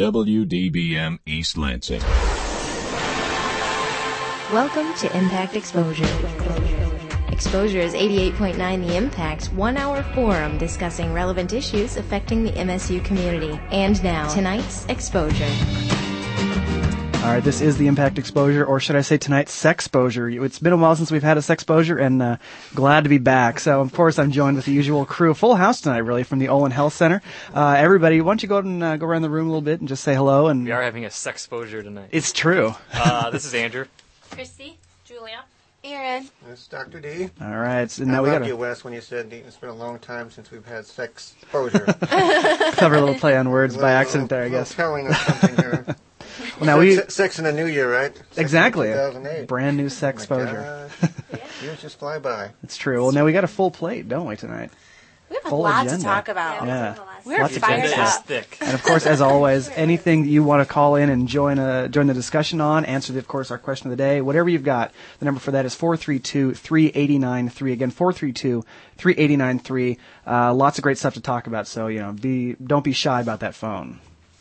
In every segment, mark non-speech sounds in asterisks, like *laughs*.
WDBM East Lansing. Welcome to Impact Exposure. Exposure is 88.9 The Impact's one hour forum discussing relevant issues affecting the MSU community. And now, tonight's Exposure. All right, this is the Impact Exposure, or should I say tonight's Sexposure. It's been a while since we've had a Sexposure, and uh, glad to be back. So, of course, I'm joined with the usual crew. Full house tonight, really, from the Olin Health Center. Uh, everybody, why don't you go and uh, go around the room a little bit and just say hello? And We are having a sexposure tonight. It's true. Uh, this is Andrew. *laughs* Christy, Julia. Erin. It's Dr. D. All right, so I now we love got you, a Wes, when you said it's been a long time since we've had sex exposure. *laughs* clever little play on words by accident there, I guess. Telling us something here. *laughs* Well, now we Sex, sex in the new year, right? Sex exactly 2008. brand new Oh exposure. *laughs* Years just fly by. It's true. Well, now we got a full plate, don't we tonight? We have a Full lot agenda. to talk about. Yeah. We're Lots fired good Agenda is up. thick. And of course, as always, *laughs* anything that you want to call in and join uh, join the discussion on, answer, the, of course, our question of the day, whatever you've got. The number for that is 432-3893. Again, 432-3893. Uh, lots of great stuff to talk about, so, you know, be don't be shy about that phone.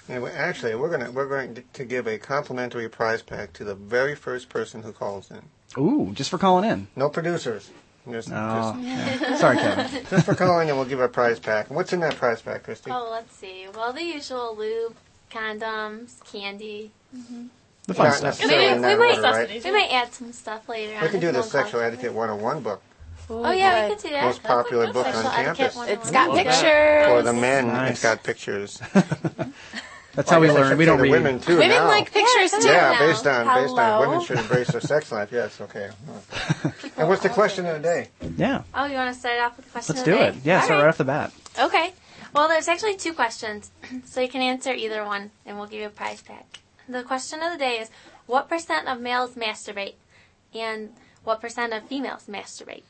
Yeah, well, actually, we're gonna we're going to give a complimentary prize pack to the very first person who calls in. Ooh, just for calling in. No producers. Just, Oh, *laughs* yeah. *laughs* sorry, Kevin. just, just for calling in, we'll give a prize pack. And what's in that prize pack, Christy? Oh, let's see. Well, the usual lube, condoms, candy. Mm-hmm. The fun Not stuff. necessarily Maybe we that might right? we might add some stuff later on. We can do the no one Sexual calls. Etiquette 101 book. Oh yeah, we could do that. Most popular book on campus. It's got pictures. For the men, Nice. it's got pictures. *laughs* That's how we I guess I learn. We don't the read. women too Women now. like pictures Yeah, too. Yeah, now. based on based on women should embrace their sex life. Yes, okay. *laughs* and what's the question of the day? Yeah, Oh, you want to start off with the question let's of do the it. Yeah, All start right off the bat. Okay. Well, there's actually two questions, *clears throat* so you can answer either one, and we'll give you a prize pack. The question of the day is: What percent of males masturbate, and what percent of females masturbate?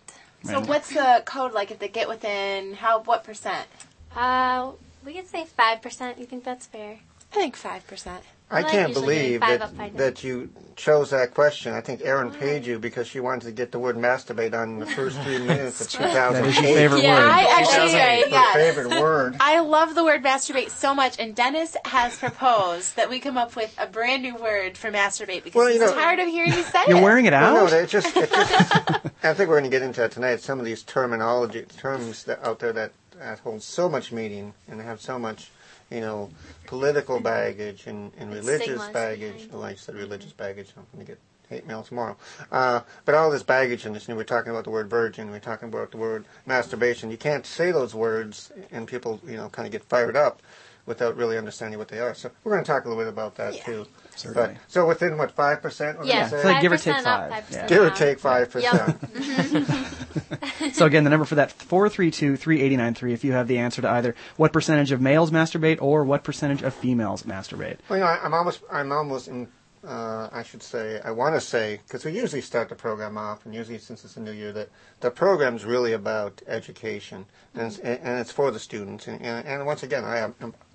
So what's the code like if they get within how what percent? Uh, we could say five percent. You think that's fair? I think five percent. I Well, can't usually doing believe five that up, five down. that you chose that question. I think Erin paid you because she wanted to get the word masturbate on the first three *laughs* minutes of 2008. That is your favorite Yeah, word. I actually Her yes. favorite word. I love the word masturbate so much, and Dennis has proposed that we come up with a brand new word for masturbate because Well, you he's know- tired of hearing you say it. You're it. wearing it Well, out. no, it just, it just. *laughs* I think we're going to get into that tonight. Some of these terminology terms that out there that, that hold so much meaning and have so much, you know, political baggage and, and It's religious baggage. Well, I said religious baggage. I'm going to get hate mail tomorrow. Uh, but all this baggage in this, and we're talking about the word virgin. We're talking about the word masturbation. You can't say those words, and people, you know, kind of get fired up without really understanding what they are. So we're going to talk a little bit about that too. Certainly. But so within what five percent? Yeah, So like give or take 5% up, five. 5% Yeah. Give or take five percent. *laughs* So again, the number for that 432-3893 if you have the answer to either what percentage of males masturbate or what percentage of females masturbate. Well, you know, I, I'm almost, I'm almost in. Uh, I should say, I want to say, because we usually start the program off, and usually since it's a new year, that the program's really about education, and it's, and it's for the students. And, and, and once again, I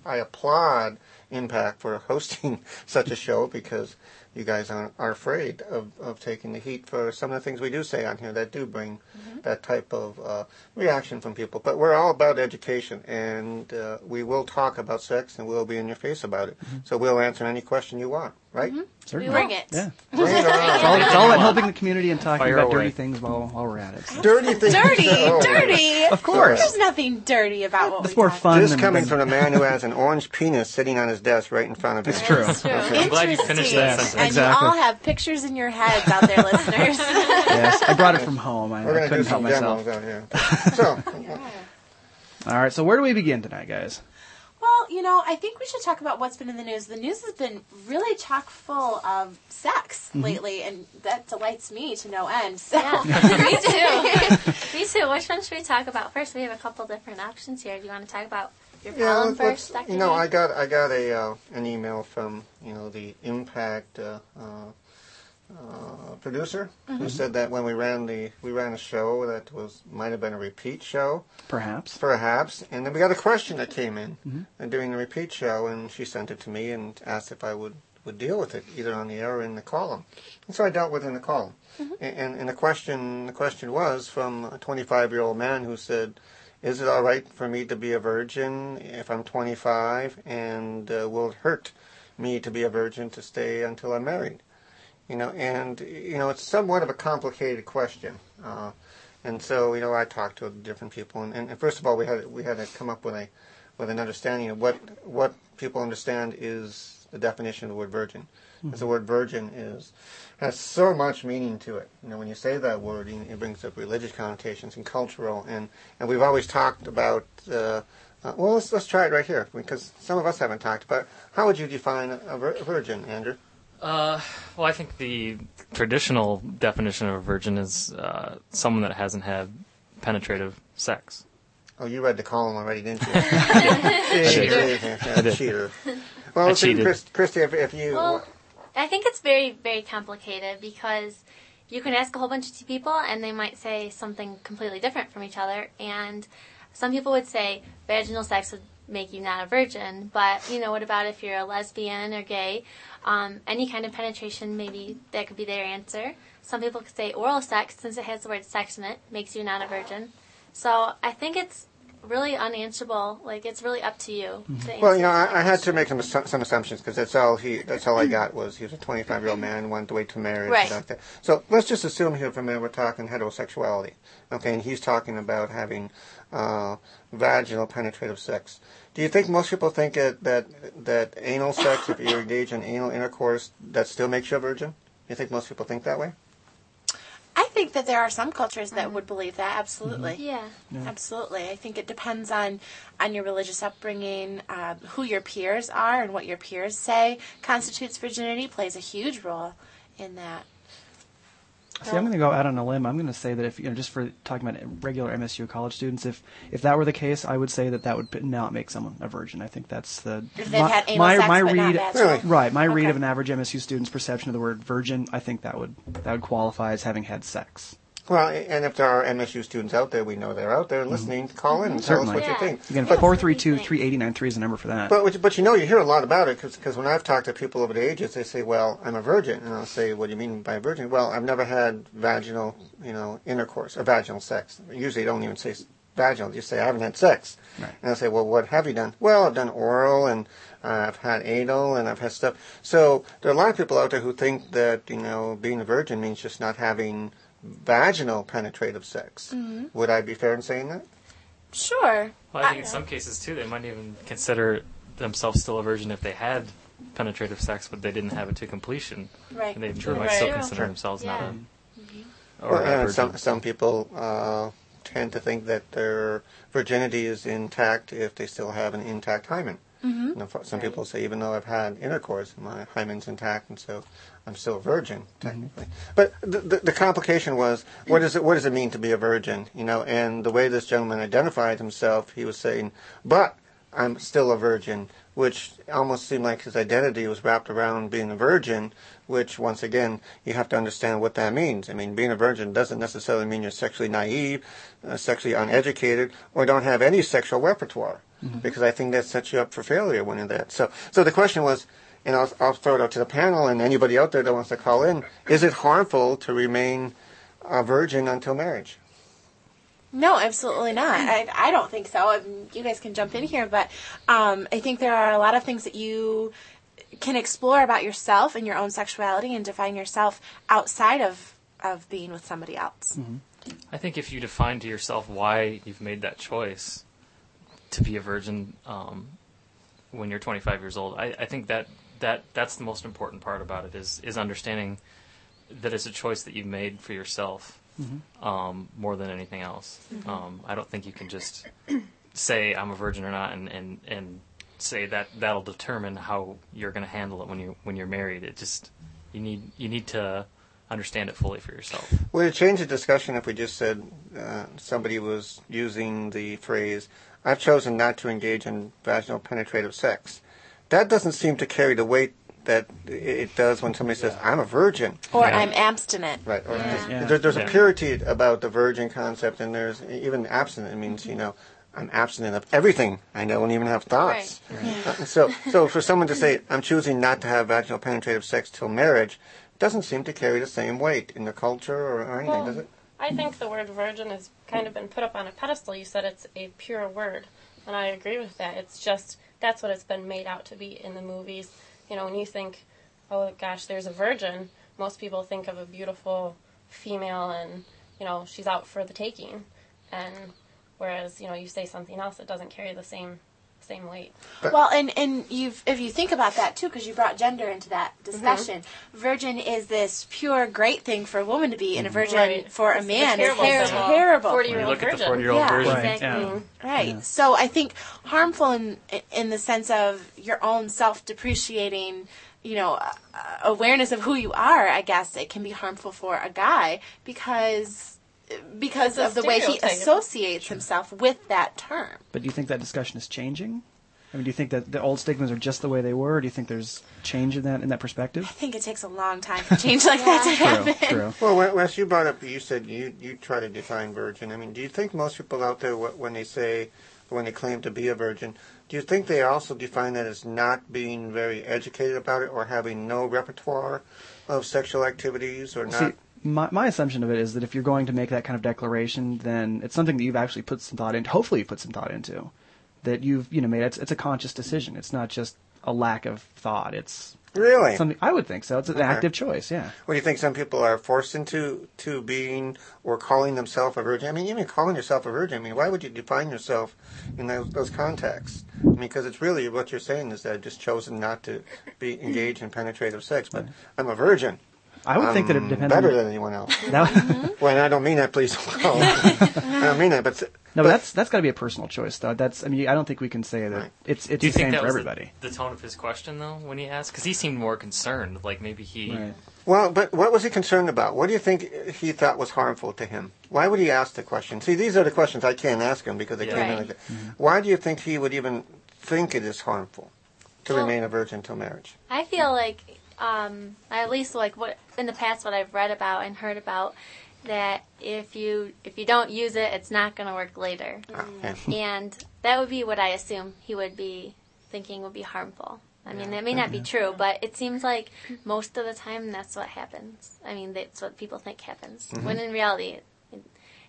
I applaud Impact for hosting *laughs* such a show because you guys are, are afraid of, of taking the heat for some of the things we do say on here that do bring that type of uh, reaction from people. But we're all about education, and uh, we will talk about sex, and we'll be in your face about it. So we'll answer any question you want, right? Mm-hmm. Certainly. Bring it. Yeah. *laughs* Bring it It's all, it's all about helping the community and talking Fire about away. dirty things while, while we're at it. So. Dirty things. Dirty, *laughs* Oh. dirty. Of course. There's nothing dirty about what It's we more talk fun This than, coming than- from a man who has an orange penis sitting on his desk right in front of him. It's true. That's true. I'm glad you finished that Interesting. sentence. And Exactly. you all have pictures in your heads out there, *laughs* listeners. Yes, I brought it from home. I, We're I going to do couldn't help some myself. demos out here. So, All right, so where do we begin tonight, guys? Well, you know, I think we should talk about what's been in the news. The news has been really chock full of sex Mm-hmm. lately, and that delights me to no end. So, *laughs* Me too. *laughs* Me too. Which one should we talk about first? We have a couple different options here. Do you want to talk about your yeah, column first, let's- you know, D? I got I got a uh, an email from you know the Impact uh, uh, uh, producer who said that when we ran the we ran a show that was might have been a repeat show, Perhaps. perhaps, and then we got a question that came in uh, during the repeat show, and she sent it to me and asked if I would would deal with it either on the air or in the column, and so I dealt with it in the column, and, and and the question the question was from a 25 year old man who said. is it all right for me to be a virgin if I'm 25, and uh, will it hurt me to be a virgin to stay until I'm married? You know, and you know, it's somewhat of a complicated question. Uh, and so, you know, I talked to different people, and, and first of all, we had we had to come up with a with an understanding of what what people understand is the definition of the word virgin. Because the word virgin is has so much meaning to it. You know, when you say that word, you- it brings up religious connotations and cultural, and and we've always talked about. Uh, uh, well, let's let's try it right here because some of us haven't talked about. How would you define a, vir- a virgin, Andrew? Uh, well, I think the traditional definition of a virgin is uh, someone that hasn't had penetrative sex. Oh, you read the column already, didn't you? *laughs* Cheater. Yeah, did. Cheater. Well, I see, cheated. Chris, Christy, if, if you. Well, I think it's very, very complicated because you can ask a whole bunch of people and they might say something completely different from each other. And some people would say vaginal sex would make you not a virgin, but you know, what about if you're a lesbian or gay? Um, any kind of penetration, maybe that could be their answer. Some people could say oral sex, since it has the word sex in it, makes you not a virgin. So I think it's really unanswerable. Like it's really up to you. To Mm-hmm. Well, you know, I, I had to make some some assumptions because that's all he that's all I got was he was a 25 year old man wanted to wait to marriage. Right. like that. So let's just assume here for a minute we're talking heterosexuality, okay? And he's talking about having uh, vaginal penetrative sex. Do you think most people think that that, that anal sex, if you engage in anal intercourse, that still makes you a virgin? Do You think most people think that way? I think that there are some cultures that would believe that. Absolutely. Yeah. Absolutely. I think it depends on on your religious upbringing, uh, who your peers are, and what your peers say constitutes virginity plays a huge role in that. See, I'm going to go out on a limb. I'm going to say that if you know, just for talking about regular MSU college students, if if that were the case, I would say that that would not make someone a virgin. I think that's the If they've had anal sex but not vaginal. Right. My read Okay. of an average MSU student's perception of the word virgin, I think that would that would qualify as having had sex. Well, and if there are MSU students out there, we know they're out there listening. Call in and tell us Certainly. what you think. Again, Yeah. four three two three eighty nine three is the number for that. But but you know you hear a lot about it because when I've talked to people over the ages, they say, "Well, I'm a virgin," and I'll say, "What do you mean by virgin?" Well, I've never had vaginal, you know, intercourse or vaginal sex. Usually, they don't even say vaginal; they just say, "I haven't had sex." Right. And I say, "Well, what have you done?" Well, I've done oral and uh, I've had anal and I've had stuff. So there are a lot of people out there who think that you know being a virgin means just not having vaginal penetrative sex. Would I be fair in saying that? Sure. Well, I think in some cases too, they might even consider themselves still a virgin if they had penetrative sex, but they didn't have it to completion. Right. And they Sure. might still consider Sure. themselves Yeah. not a, or Well, a virgin. some some people uh, tend to think that their virginity is intact if they still have an intact hymen. Mm-hmm. You know, for- some people say even though I've had intercourse, my hymen's intact, and so I'm still a virgin technically. But the, the, the complication was what is it? What does it mean to be a virgin? You know, and the way this gentleman identified himself, he was saying, "But I'm still a virgin," which almost seemed like his identity was wrapped around being a virgin. Which, once again, you have to understand what that means. I mean, being a virgin doesn't necessarily mean you're sexually naive, uh, sexually uneducated, or don't have any sexual repertoire. Because I think that sets you up for failure when you're that. So, so the question was, and I'll, I'll throw it out to the panel and anybody out there that wants to call in: Is it harmful to remain a virgin until marriage? No, absolutely not. I, I don't think so. I mean, you guys can jump in here, but um, I think there are a lot of things that you can explore about yourself and your own sexuality and define yourself outside of of being with somebody else. I think if you define to yourself why you've made that choice to be a virgin um, when you're 25 years old, I, I think that, that that's the most important part about it is is understanding that it's a choice that you've made for yourself um, more than anything else. Um, I don't think you can just say I'm a virgin or not and, and, and say that that'll determine how you're going to handle it when you when you're married. It just you need you need to understand it fully for yourself. Would it change the discussion if we just said uh, somebody was using the phrase, I've chosen not to engage in vaginal penetrative sex? That doesn't seem to carry the weight that it does when somebody says, I'm a virgin. Or Yeah. I'm abstinent. Right. Or just- Yeah. there, there's a purity about the virgin concept, and there's even abstinent. It means, you know, I'm abstinent of everything. I don't even have thoughts. Uh, so, so for someone to say, I'm choosing not to have vaginal penetrative sex till marriage, doesn't seem to carry the same weight in the culture or, or anything, Well, does it? I think the word virgin has kind of been put up on a pedestal. You said it's a pure word, and I agree with that. It's just that's what it's been made out to be in the movies. You know, when you think, oh gosh, there's a virgin, most people think of a beautiful female and, you know, she's out for the taking. And whereas, you know, you say something else, it doesn't carry the same same weight. Well, and and you've if you think about that too, because you brought gender into that discussion, virgin is this pure great thing for a woman to be, and a virgin Right. for a man is terrible ter- terrible. Forty year old look at the virgin. 40 year old Yeah. Right, Exactly. yeah. Right. So I think harmful in in the sense of your own self-depreciating, you know, uh, awareness of who you are. I guess it can be harmful for a guy because because of the way he associates himself with that term. But do you think that discussion is changing? I mean, do you think that the old stigmas are just the way they were? Or do you think there's change in that in that perspective? I think it takes a long time for change like that to *laughs* happen. True, true. Well, Wes- Wes, you brought up, you said you, you try to define virgin. I mean, do you think most people out there, when they say, when they claim to be a virgin, do you think they also define that as not being very educated about it or having no repertoire of sexual activities or not? See, my, my assumption of it is that if you're going to make that kind of declaration, then it's something that you've actually put some thought into. Hopefully, you put some thought into. That you've you know made it's it's a conscious decision. It's not just a lack of thought. It's really? something I would think so. It's an Okay. active choice. Yeah. Well, do you think some people are forced into to being or calling themselves a virgin? I mean, even calling yourself a virgin. I mean, why would you define yourself in those, those contexts? I mean, because it's really what you're saying is that I've just chosen not to be engaged in penetrative sex, but I'm a virgin. I would think that it depends. better on, than anyone else. that, *laughs* well, and I don't mean that, please. *laughs* Well, I don't mean that, but no, but that's that's got to be a personal choice, though. That's I mean I don't think we can say that Right. it's it's the same that for was everybody. The, the tone of his question, though, when he asked? Because he seemed more concerned. Like maybe he. Right. Well, but what was he concerned about? What do you think he thought was harmful to him? Why would he ask the question? See, these are the questions I can't ask him because they Yeah. came in Right. like that. Why do you think he would even think it is harmful to Well- remain a virgin till marriage? I feel like, um, at least like what in the past, what I've read about and heard about, that if you if you don't use it, it's not going to work later, ah, Okay. Mm. and that would be what I assume he would be thinking would be harmful. I mean, that may not be true, but it seems like most of the time that's what happens. I mean, that's what people think happens, mm-hmm. when in reality,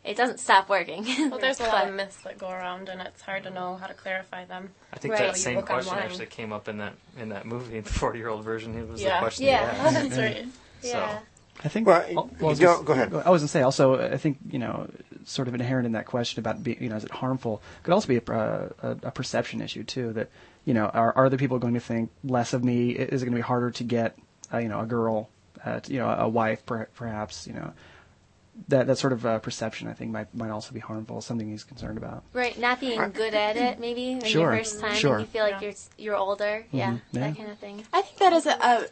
it, it doesn't stop working. *laughs* Well, there's a lot of myths that go around, and it's hard to know how to clarify them. I think Right. that same question online. actually came up in that in that movie, the forty year old virgin. It was Yeah. the question. Yeah. he *laughs* asked. That's right. yeah. I think. Well, oh, I was go- gonna- go ahead. I was going to say also. I think you know, sort of inherent in that question about being, you know, is it harmful? Could also be a, uh, a, a perception issue too. That you know, are, are other people going to think less of me? Is it going to be harder to get, uh, you know, a girl, uh, to, you know, a wife, per, perhaps, you know. That that sort of uh, perception, I think, might might also be harmful. Something he's concerned about. Right, not being good at it, maybe in Sure, your first time, sure. and you feel like Yeah. you're you're older, yeah, yeah. that kind of thing. I think that is a, a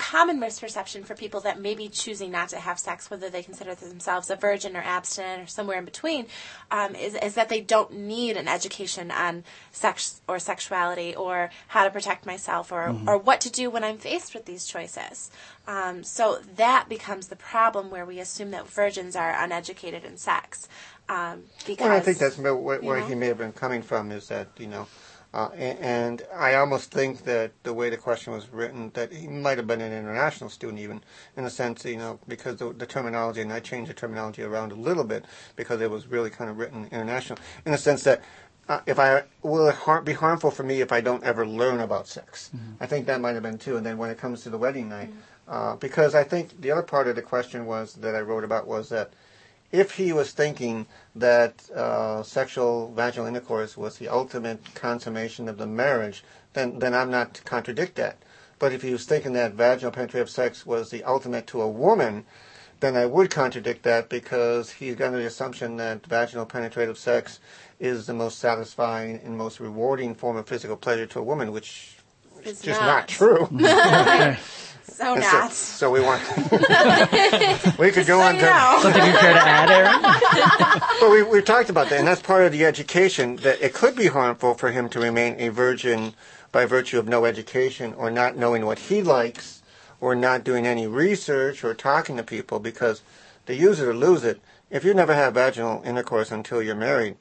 common misperception for people that may be choosing not to have sex, whether they consider themselves a virgin or abstinent or somewhere in between, um, is, is that they don't need an education on sex or sexuality or how to protect myself or, or what to do when I'm faced with these choices. Um, so that becomes the problem where we assume that virgins are uneducated in sex. Um, because Well, I think that's where, where you know? he may have been coming from is that, you know, uh, and, and I almost think that the way the question was written, that he might have been an international student even, in a sense, you know, because the, the terminology, and I changed the terminology around a little bit because it was really kind of written international, in the sense that uh, if I will it har- be harmful for me if I don't ever learn about sex. I think that might have been too. And then when it comes to the wedding night, uh, because I think the other part of the question was that I wrote about was that if he was thinking that uh, sexual vaginal intercourse was the ultimate consummation of the marriage, then then I'm not to contradict that. But if he was thinking that vaginal penetrative sex was the ultimate to a woman, then I would contradict that because he's got the assumption that vaginal penetrative sex is the most satisfying and most rewarding form of physical pleasure to a woman, which is It's just not. not, true. *laughs* *laughs* *laughs* so And not. So, so we want. *laughs* we could go on you to. know. Something you care to add, Erin? Well, we, we talked about that, and that's part of the education, that it could be harmful for him to remain a virgin by virtue of no education or not knowing what he likes or not doing any research or talking to people because to use it or lose it, if you never have vaginal intercourse until you're married,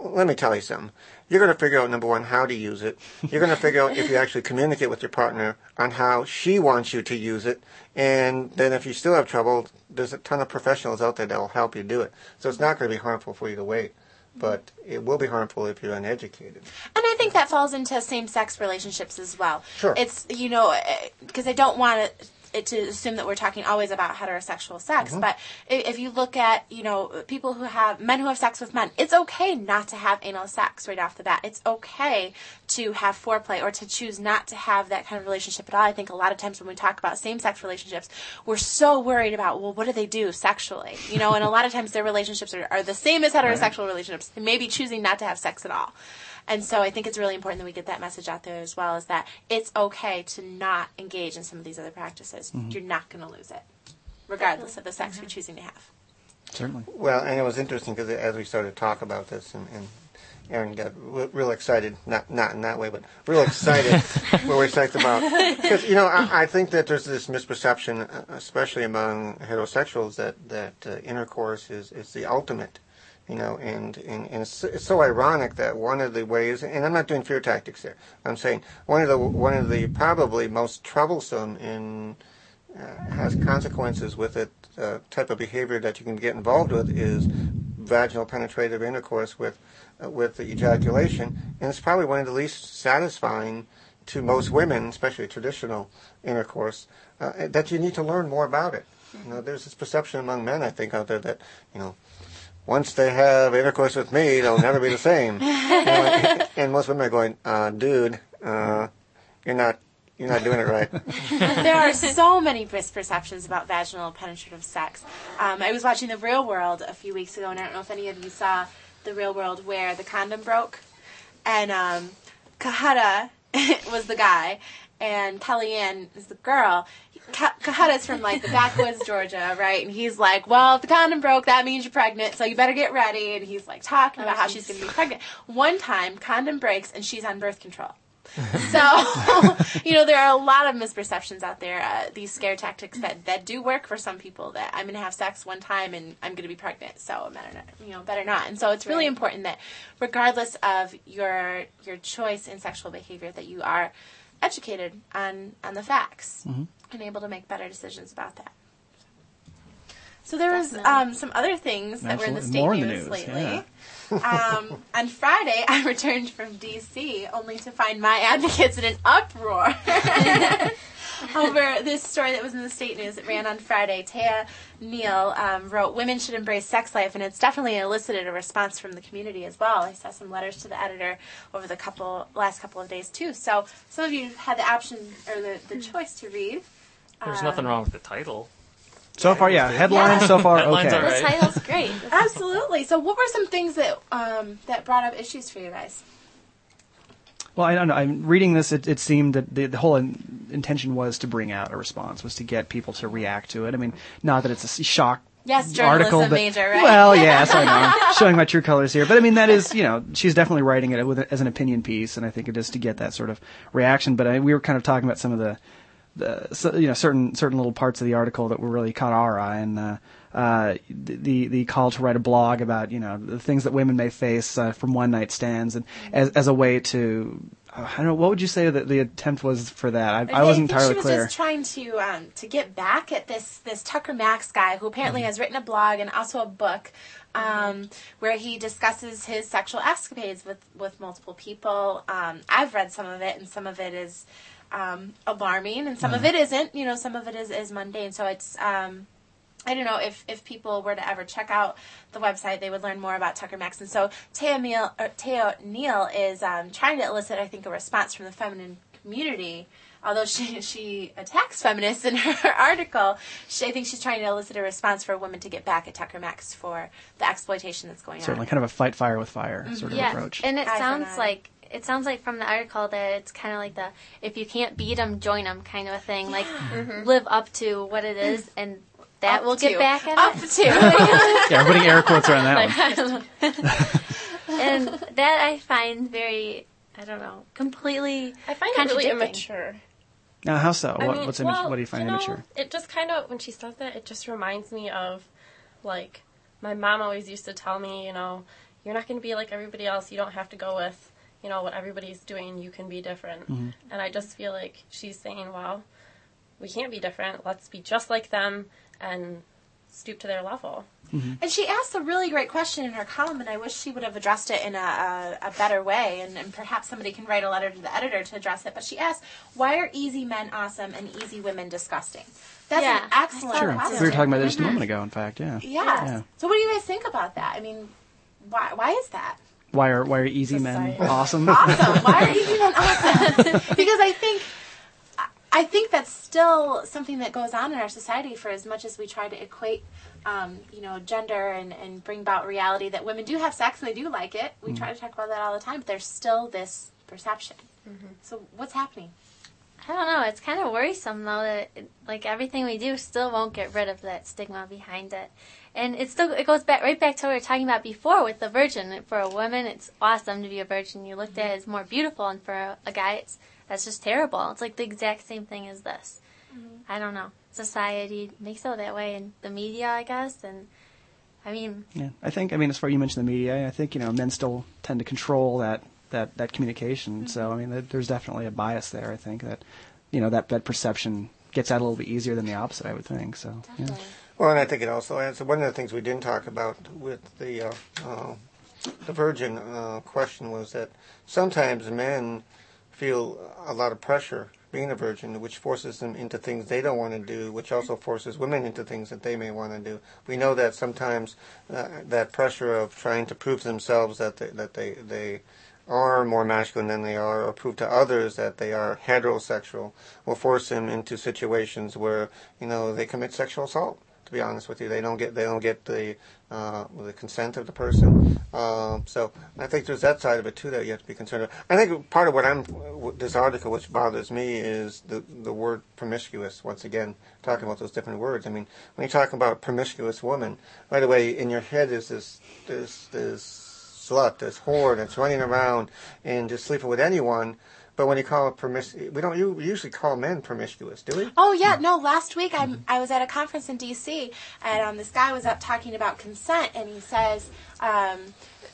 let me tell you something. You're going to figure out number one how to use it. You're going to figure out if you actually communicate with your partner on how she wants you to use it, and then if you still have trouble, there's a ton of professionals out there that will help you do it. So it's not going to be harmful for you to wait, but it will be harmful if you're uneducated. And I think that falls into same-sex relationships as well. Sure. It's you know eh, because I don't want it to assume that we're talking always about heterosexual sex, Mm-hmm. but if you look at you know people who have men who have sex with men, it's okay not to have anal sex right off the bat. It's okay to have foreplay or to choose not to have that kind of relationship at all. I think a lot of times when we talk about same-sex relationships, we're so worried about well, what do they do sexually? You know, and a lot of times their relationships are, are the same as heterosexual relationships. They may be choosing not to have sex at all. And so I think it's really important that we get that message out there as well is that it's okay to not engage in some of these other practices. You're not going to lose it, regardless of the sex you're choosing to have. Certainly. Well, and it was interesting because as we started to talk about this, and, and Erin got re- real excited, not not in that way, but real excited *laughs* when we talked about because you know I, I think that there's this misperception, uh, especially among heterosexuals, that that uh, intercourse is is the ultimate. You know, and, and, and it's, it's so ironic that one of the ways, and I'm not doing fear tactics here. I'm saying one of the one of the probably most troublesome and uh, has consequences with it uh, type of behavior that you can get involved with is vaginal penetrative intercourse with uh, with the ejaculation, and it's probably one of the least satisfying to most women, especially traditional intercourse. Uh, that you need to learn more about it. You know, there's this perception among men, I think, out there that you know. Once they have intercourse with me, they'll never be the same. *laughs* Know, and most women are going, uh, "Dude, uh, you're not, you're not doing it right." *laughs* there are so many misperceptions about vaginal penetrative sex. Um, I was watching The Real World a few weeks ago, and I don't know if any of you saw The Real World where the condom broke, and um, Cohutta *laughs* was the guy, and Kellyanne is the girl. Cohutta's from like the backwoods, Georgia, right? And he's like, "Well, if the condom broke, that means you're pregnant, so you better get ready." And he's like talking about how she's going to be pregnant. One time, condom breaks, and she's on birth control. *laughs* So, you know, there are a lot of misperceptions out there. Uh, these scare tactics that, that do work for some people. That I'm going to have sex one time and I'm going to be pregnant, so better not, you know, better not. And so it's really important that, regardless of your your choice in sexual behavior, that you are educated on on the facts and able to make better decisions about that. So there was um, some other things that were in the state More in the news, news, lately. yeah. *laughs* um, on Friday, I returned from DC only to find my advocates in an uproar *laughs* over this story that was in the state news. It ran on Friday. Taya Neal um, wrote, "Women should embrace sex life," and it's definitely elicited a response from the community as well. I saw some letters to the editor over the couple last couple of days too. So some of you had the option or the, the choice to read. There's Um, nothing wrong with the title. So far, yeah. Headlines so far, Headlines okay. are The right. title's great. *laughs* Absolutely. So, what were some things that um, that brought up issues for you guys? Well, I don't know. I'm reading this. It, it seemed that the, the whole in, intention was to bring out a response, was to get people to react to it. I mean, not that it's a s- shock Yes, journalism article, but major, right? well, yes, I *laughs* know. I'm showing my true colors here, but I mean that is, you know, she's definitely writing it with, as an opinion piece, and I think it is to get that sort of reaction. But I, we were kind of talking about some of the, the so, you know, certain certain little parts of the article that were really caught our eye, and uh, uh, the the call to write a blog about you know the things that women may face uh, from one night stands, and as as a way to. uh, I don't know. What would you say that the attempt was for that? I, I wasn't think entirely she was clear. just trying to um, to get back at this this Tucker Max guy who apparently Mm-hmm. has written a blog and also a book um, where he discusses his sexual escapades with with multiple people. Um, I've read some of it, and some of it is um, alarming, and some of Uh-huh. it isn't. You know, some of it is is mundane. So it's. Um, I don't know if, if people were to ever check out the website, they would learn more about Tucker Max. And so Taya Neal, or Taya Neal is um, trying to elicit, I think, a response from the feminine community. Although she *laughs* she attacks feminists in *laughs* her article, she, I think she's trying to elicit a response for women to get back at Tucker Max for the exploitation that's going Certainly, on. Certainly, kind of a fight fire with fire sort of yeah, approach. and it Eye for an sounds eye. like it sounds like from the article that it's kind of like the if you can't beat them, join them kind of a thing. Like mm-hmm. live up to what it is, *laughs* and that Up will get to. back at Up it. to. *laughs* yeah, we're putting air quotes around that Like, one. I don't know. and that I find very, I don't know, completely I find it really immature. Now, how so? What, mean, what's well, immature? What do you find know, immature? It just kind of when she says that, it just reminds me of like my mom always used to tell me, you know, you're not going to be like everybody else. You don't have to go with, you know, what everybody's doing. You can be different. Mm-hmm. And I just feel like she's saying, well, we can't be different. Let's be just like them and stoop to their level. Mm-hmm. And she asked a really great question in her column, and I wish she would have addressed it in a, a, a better way. And, and perhaps somebody can write a letter to the editor to address it. But she asked, "Why are easy men awesome and easy women disgusting?" That's Yeah, an excellent Sure. question. We were talking about that just a mm-hmm. moment ago, in fact, yeah. Yeah. Yeah. So, what do you guys think about that? I mean, why why is that? Why are why are easy men awesome? *laughs* awesome. Why are easy men *laughs* awesome? because I think I think that's still something that goes on in our society for as much as we try to equate um, you know, gender and, and bring about reality that women do have sex and they do like it. We try to talk about that all the time, but there's still this perception. So what's happening? I don't know. It's kind of worrisome though that it, like everything we do still won't get rid of that stigma behind it, and it still it goes back right back to what we were talking about before with the virgin. For a woman, it's awesome to be a virgin. You looked at it as more beautiful, and for a, a guy, it's that's just terrible. It's like the exact same thing as this. Mm-hmm. I don't know. Society makes it that way, and the media, I guess, and I mean, Yeah, I think. I mean, as far as you mentioned the media, I think you know men still tend to control that that that communication. So I mean, there- there's definitely a bias there. I think that you know that that perception gets out a little bit easier than the opposite. I would think. So yeah. Well, and I think it also adds one of the things we didn't talk about with the uh, uh, the virgin uh, question was that sometimes men feel a lot of pressure being a virgin, which forces them into things they don't want to do, which also forces women into things that they may want to do. We know that sometimes uh, that pressure of trying to prove to themselves that they, that they they are more masculine than they are, or prove to others that they are heterosexual, will force them into situations where you know they commit sexual assault. To be honest with you, they don't get they don't get the uh, the consent of the person. Um, so I think there's that side of it too that you have to be concerned. Of. I think part of what I'm this article, which bothers me, is the the word promiscuous. Once again, talking about those different words. I mean, when you talk about promiscuous woman, right away in your head is this this this slut, this whore that's running around and just sleeping with anyone. But when you call it promiscuous, we don't u- usually call men promiscuous, do we? Oh yeah, no. Last week I I was at a conference in D.C. and um, this guy was up talking about consent, and he says, um,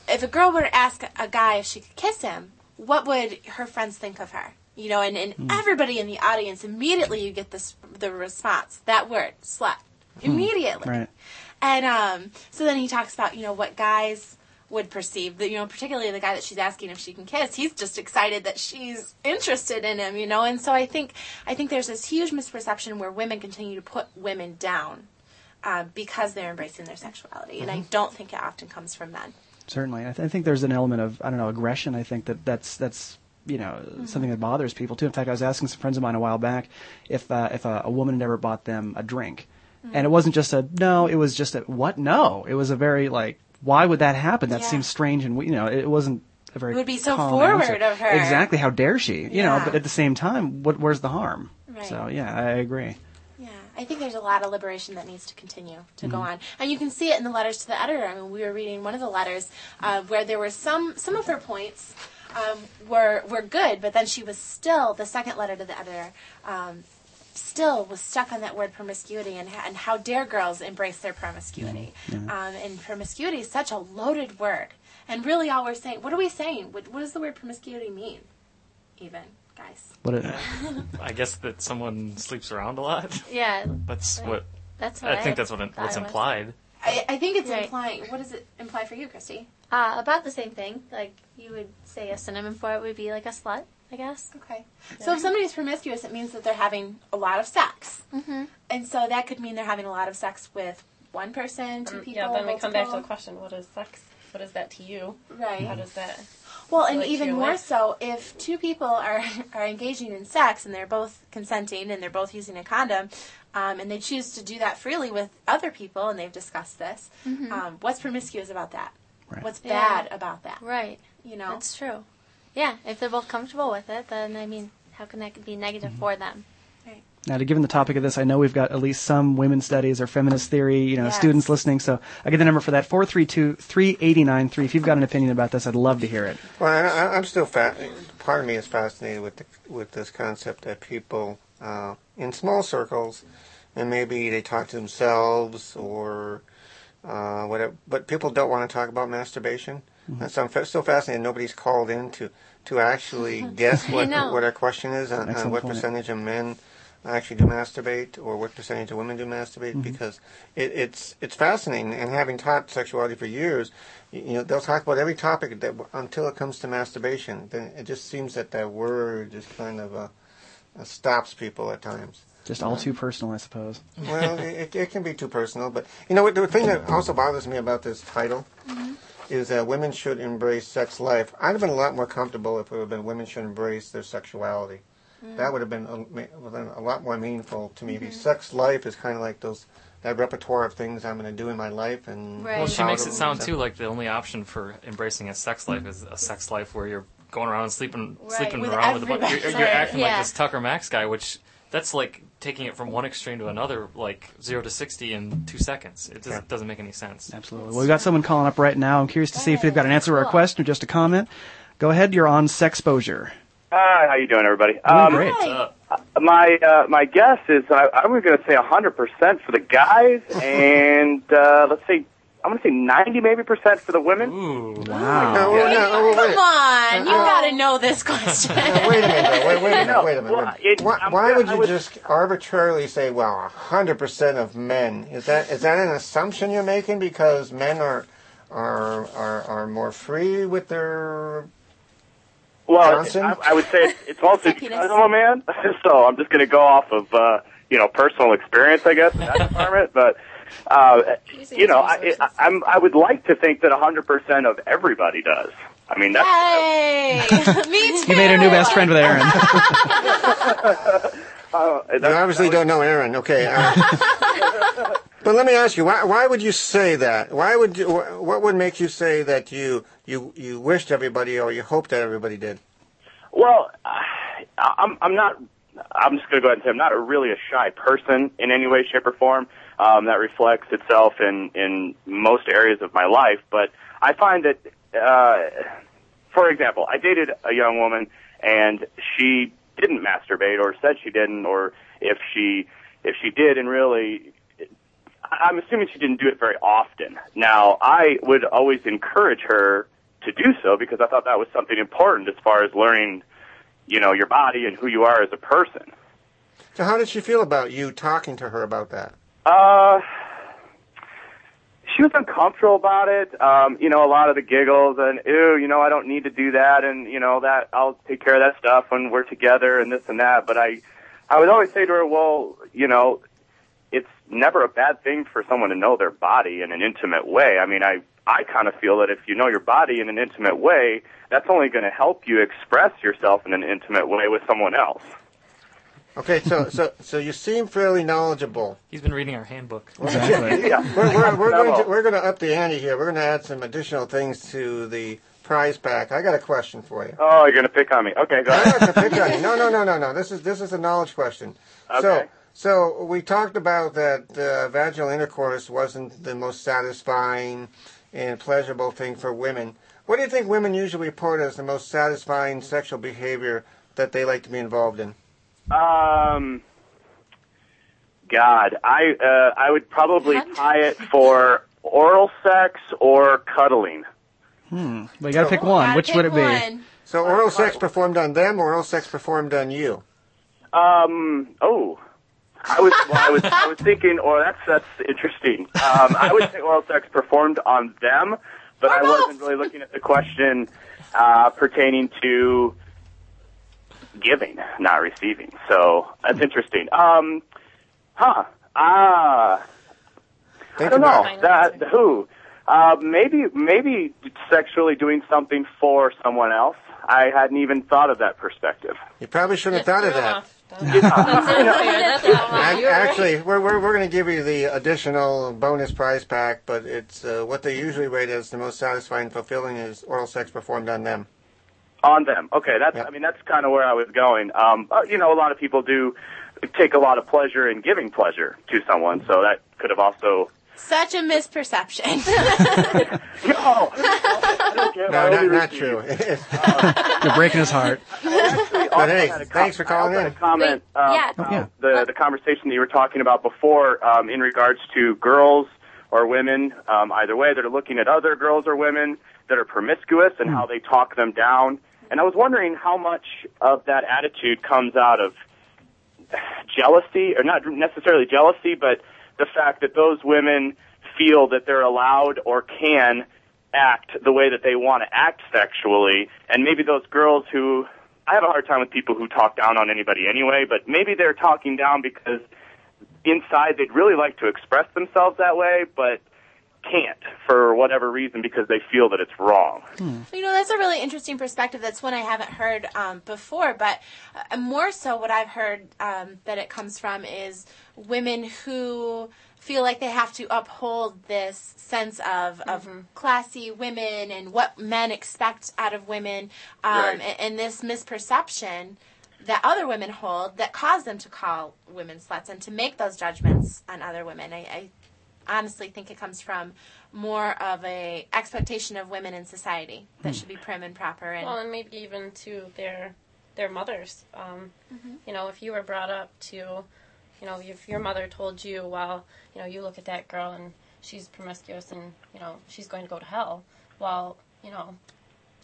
if a girl were to ask a guy if she could kiss him, what would her friends think of her? You know, and, and everybody in the audience immediately you get this the response that word slut immediately, Right. and um, so then he talks about you know what guys would perceive that you know particularly the guy that she's asking if she can kiss he's just excited that she's interested in him you know and so i think i think there's this huge misperception where women continue to put women down uh, because they're embracing their sexuality and i don't think it often comes from men Certainly, I, th- I think there's an element of I don't know aggression. I think that that's that's you know something that bothers people too. In fact, I was asking some friends of mine a while back if uh, if a, a woman had ever bought them a drink, and it wasn't just a no. It was just a what? No. It was a very like why would that happen? That Yeah. seems strange, and we- you know it wasn't a very It would be so forward answer. of her. Exactly. How dare she? You know. But at the same time, what? Where's the harm? Right. So yeah, I agree. Yeah, I think there's a lot of liberation that needs to continue to go on, and you can see it in the letters to the editor. I mean, we were reading one of the letters uh, where there were some some of her points um, were were good, but then she was still the second letter to the editor. Um, Still was stuck on that word promiscuity and, and how dare girls embrace their promiscuity. Um, and promiscuity is such a loaded word. And really, all we're saying, what are we saying? What, what does the word promiscuity mean? Even, guys. What? It, I guess that someone sleeps around a lot. *laughs* yeah, That's Right. what that's what I think. That's what thought what's implied. I, I think it's Right. implying. What does it imply for you, Christy? Uh, about the same thing. Like you would say a synonym for it would be like a slut, I guess. Okay. So if somebody's promiscuous, it means that they're having a lot of sex. Mm-hmm. And so that could mean they're having a lot of sex with one person, two Um, people. yeah, then we come back to the question: What is sex? What is that to you? Right. How does that? Well, and even more life? so if two people are *laughs* are engaging in sex and they're both consenting and they're both using a condom, um, and they choose to do that freely with other people, and they've discussed this. Um, what's promiscuous about that? Right. What's Yeah. bad about that? Right. You know. That's true. Yeah, if they're both comfortable with it, then I mean, how can that be negative Mm-hmm. for them? Now, to given the topic of this, I know we've got at least some women's studies or feminist theory, you know, Yes. students listening. So I get the number for that 432-3893. If you've got an opinion about this, I'd love to hear it. Well, I, I- I'm still fa- part of me is fascinated with the, with this concept that people uh, in small circles, and maybe they talk to themselves or uh, whatever, but people don't want to talk about masturbation. And so I'm fa- so fascinated nobody's called in to, to actually *laughs* guess what, know. what our question is on, on what point. percentage of men actually do masturbate or what percentage of women do masturbate Mm-hmm. because it, it's it's fascinating and having taught sexuality for years you, you know they'll talk about every topic that until it comes to masturbation then it just seems that that word just kind of uh, uh, stops people at times Just all too personal, I suppose. well, it, it can be too personal, but you know what? The thing that also bothers me about this title is that women should embrace sex life. I'd have been a lot more comfortable if it would have been women should embrace their sexuality. Mm. That would have been a, been a lot more meaningful to me. Because sex life is kind of like those that repertoire of things I'm going to do in my life, and Right. Well, she makes it sound too like the only option for embracing a sex life mm. is a sex life where you're going around and sleeping, sleeping with around with a bunch. You're, you're acting Yeah. like this Tucker Max guy, which that's like taking it from one extreme to another, like zero to sixty in two seconds. It doesn't, Yeah. doesn't make any sense. Absolutely. Well, we've got someone calling up right now. I'm curious to see if they've got an answer to our question or just a comment. Go ahead. You're on Sexposure. Hi, how you doing, everybody? Doing Um, great. Uh, My uh, my guess is I, I was going to say 100% for the guys, *laughs* and uh, let's say I'm going to say 90 maybe percent for the women. ooh. Wow. No, no, no, wait, Come on, you gotta know this question. no, wait a minute, wait, wait a minute, wait a minute. well, wait a minute. it- why why would you would- just arbitrarily say, well, hundred percent of men? Is that is that an assumption you're making because men are are are, are more free with their Well, Johnson? I, I would say it's, it's also Happiness. because I'm a man, *laughs* so I'm just going to go off of uh, you know personal experience, I guess, in that department. But uh, you know, I. I, I'm I would like to think that 100% of everybody does. I mean, that's Hey, *laughs* me too. *laughs* You made a new best friend with Erin. *laughs* uh, You that's- obviously don't know Erin. Okay. uh, but let me ask you, why, why would you say that? Why would you, wh- what would make you say that you, you, you wished everybody or you hoped that everybody did? Well, I- I'm I'm not. I'm just going to go ahead and say I'm not a really a shy person in any way, shape, or form. Um, that reflects itself in in most areas of my life. But I find that, uh, for example, I dated a young woman and she didn't masturbate or said she didn't, or if she if she did and really I'm assuming she didn't do it very often. Now, I would always encourage her to do so because I thought that was something important as far as learning, you know, your body and who you are as a person. So how did she feel about you talking to her about that? Uh, she was uncomfortable about it. Um, you know, a lot of the giggles and ew, you know, I don't need to do that, and you know that I'll take care of that stuff when we're together and this and that. But I, I would always say to her, well, you know, it's never a bad thing for someone to know their body in an intimate way. I mean, I, I kind of feel that if you know your body in an intimate way, that's only going to help you express yourself in an intimate way with someone else. Okay, so, *laughs* so, so you seem fairly knowledgeable. He's been reading our handbook. Exactly. *laughs* Yeah. We're, we're, we're, going to, we're going to up the ante here. We're going to add some additional things to the prize pack. I got a question for you. Oh, you're going to pick on me. Okay, go I'm ahead. not gonna pick on you. No, no, no, no, no. This is this is a knowledge question. So, Okay. so we talked about that uh, vaginal intercourse wasn't the most satisfying and pleasurable thing for women. What do you think women usually report as the most satisfying sexual behavior that they like to be involved in? Um, God, I uh, I would probably tie it for oral sex or cuddling. Hmm. Well, you got to pick one. Which would it be? So, oral sex performed on them, or oral sex performed on you? Um, oh, I was well, I was I was thinking, oh, that's that's interesting. Um, I would say oral sex performed on them, but I wasn't really looking at the question uh, pertaining to giving, not receiving. So that's interesting. Um, huh? Ah. I Think don't know about that. Who? Uh, maybe maybe sexually doing something for someone else. I hadn't even thought of that perspective. You probably shouldn't have thought of that. That's it. *laughs* Ac- Actually, we're, we're, we're going to give you the additional bonus prize pack, but it's uh, what they usually rate as the most satisfying and fulfilling is oral sex performed on them. On them. Okay, that's. Yeah. I mean, that's kind of where I was going. Um, uh, you know, a lot of people do take a lot of pleasure in giving pleasure to someone, so that could have also. Such a misperception. *laughs* No, I don't. No, not, not receive. true. *laughs* You're breaking his heart. but hey, had a thanks for calling in. a comment. Wait, um, yeah. about yeah. The the conversation that you were talking about before, um, in regards to girls or women, um, either way, that are looking at other girls or women that that are promiscuous and how they talk them down. And I was wondering how much of that attitude comes out of jealousy, or not necessarily jealousy, but the fact that those women feel that they're allowed or can act the way that they want to act sexually, and maybe those girls who I have a hard time with people who talk down on anybody anyway, but maybe they're talking down because inside they'd really like to express themselves that way, but can't for whatever reason because they feel that it's wrong. You know, that's a really interesting perspective. That's one I haven't heard um, before, but uh, more so what I've heard um, that it comes from is women who feel like they have to uphold this sense of, of classy women and what men expect out of women, um, Right. and, and this misperception that other women hold that cause them to call women sluts and to make those judgments on other women. I, I honestly think it comes from more of a expectation of women in society that should be prim and proper and Well, and maybe even to their their mothers. Um, You know, if you were brought up to, you know, if your mother told you, well, you know, you look at that girl and she's promiscuous and you know she's going to go to hell. Well, you know,